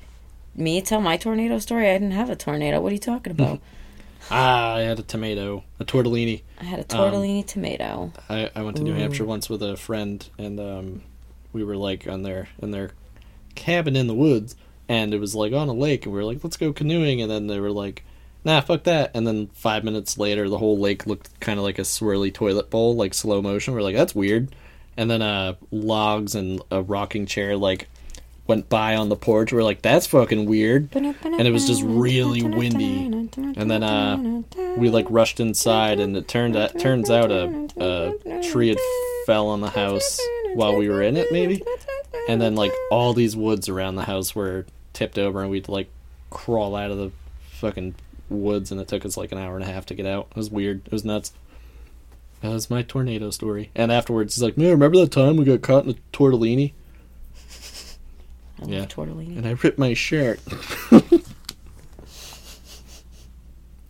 me tell my tornado story? I didn't have a tornado. What are you talking about? Ah, I had a tomato, a tortellini. I had a Um, tortellini tomato. I, I went to New Hampshire once with a friend, and um, we were like on their in their cabin in the woods, and it was like on a lake, and we were like, let's go canoeing, and then they were like, nah, fuck that, and then five minutes later, the whole lake looked kind of like a swirly toilet bowl, like slow motion. We're like, that's weird, and then uh, logs and a rocking chair like went by on the porch. We're like, that's fucking weird, and it was just really windy, and then uh, we like rushed inside, and it turned out turns out a, a tree had fell on the house while we were in it, maybe, and then like all these woods around the house were tipped over, and we'd like crawl out of the fucking woods, and it took us like an hour and a half to get out. It was weird. It was nuts. That was my tornado story. And afterwards, he's like, "Man, remember that time we got caught in a tortellini?" I Yeah. tortellini. And I ripped my shirt.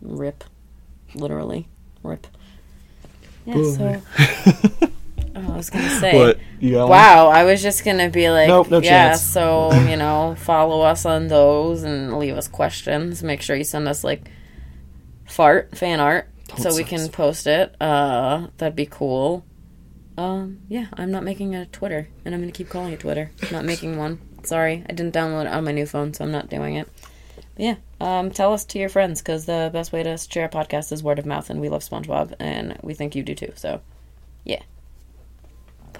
Rip. Literally. Rip. Yeah, Boy. so. Oh, I was gonna say. What? You got one? wow, I was just gonna be like, Nope, no yeah. chance. So you know, follow us on those and leave us questions. Make sure you send us like fart fan art So we can post it. Uh, that'd be cool. Um, yeah, I'm not making a Twitter, and I'm gonna keep calling it Twitter. not making one. Sorry, I didn't download it on my new phone, so I'm not doing it. But yeah, um, tell us to your friends because the best way to share a podcast is word of mouth, and we love SpongeBob, and we think you do too. So, yeah.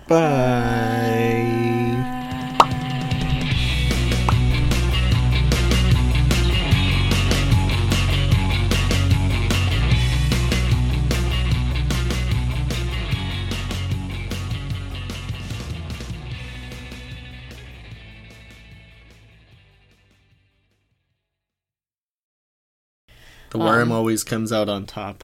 Bye. The worm Um, always comes out on top.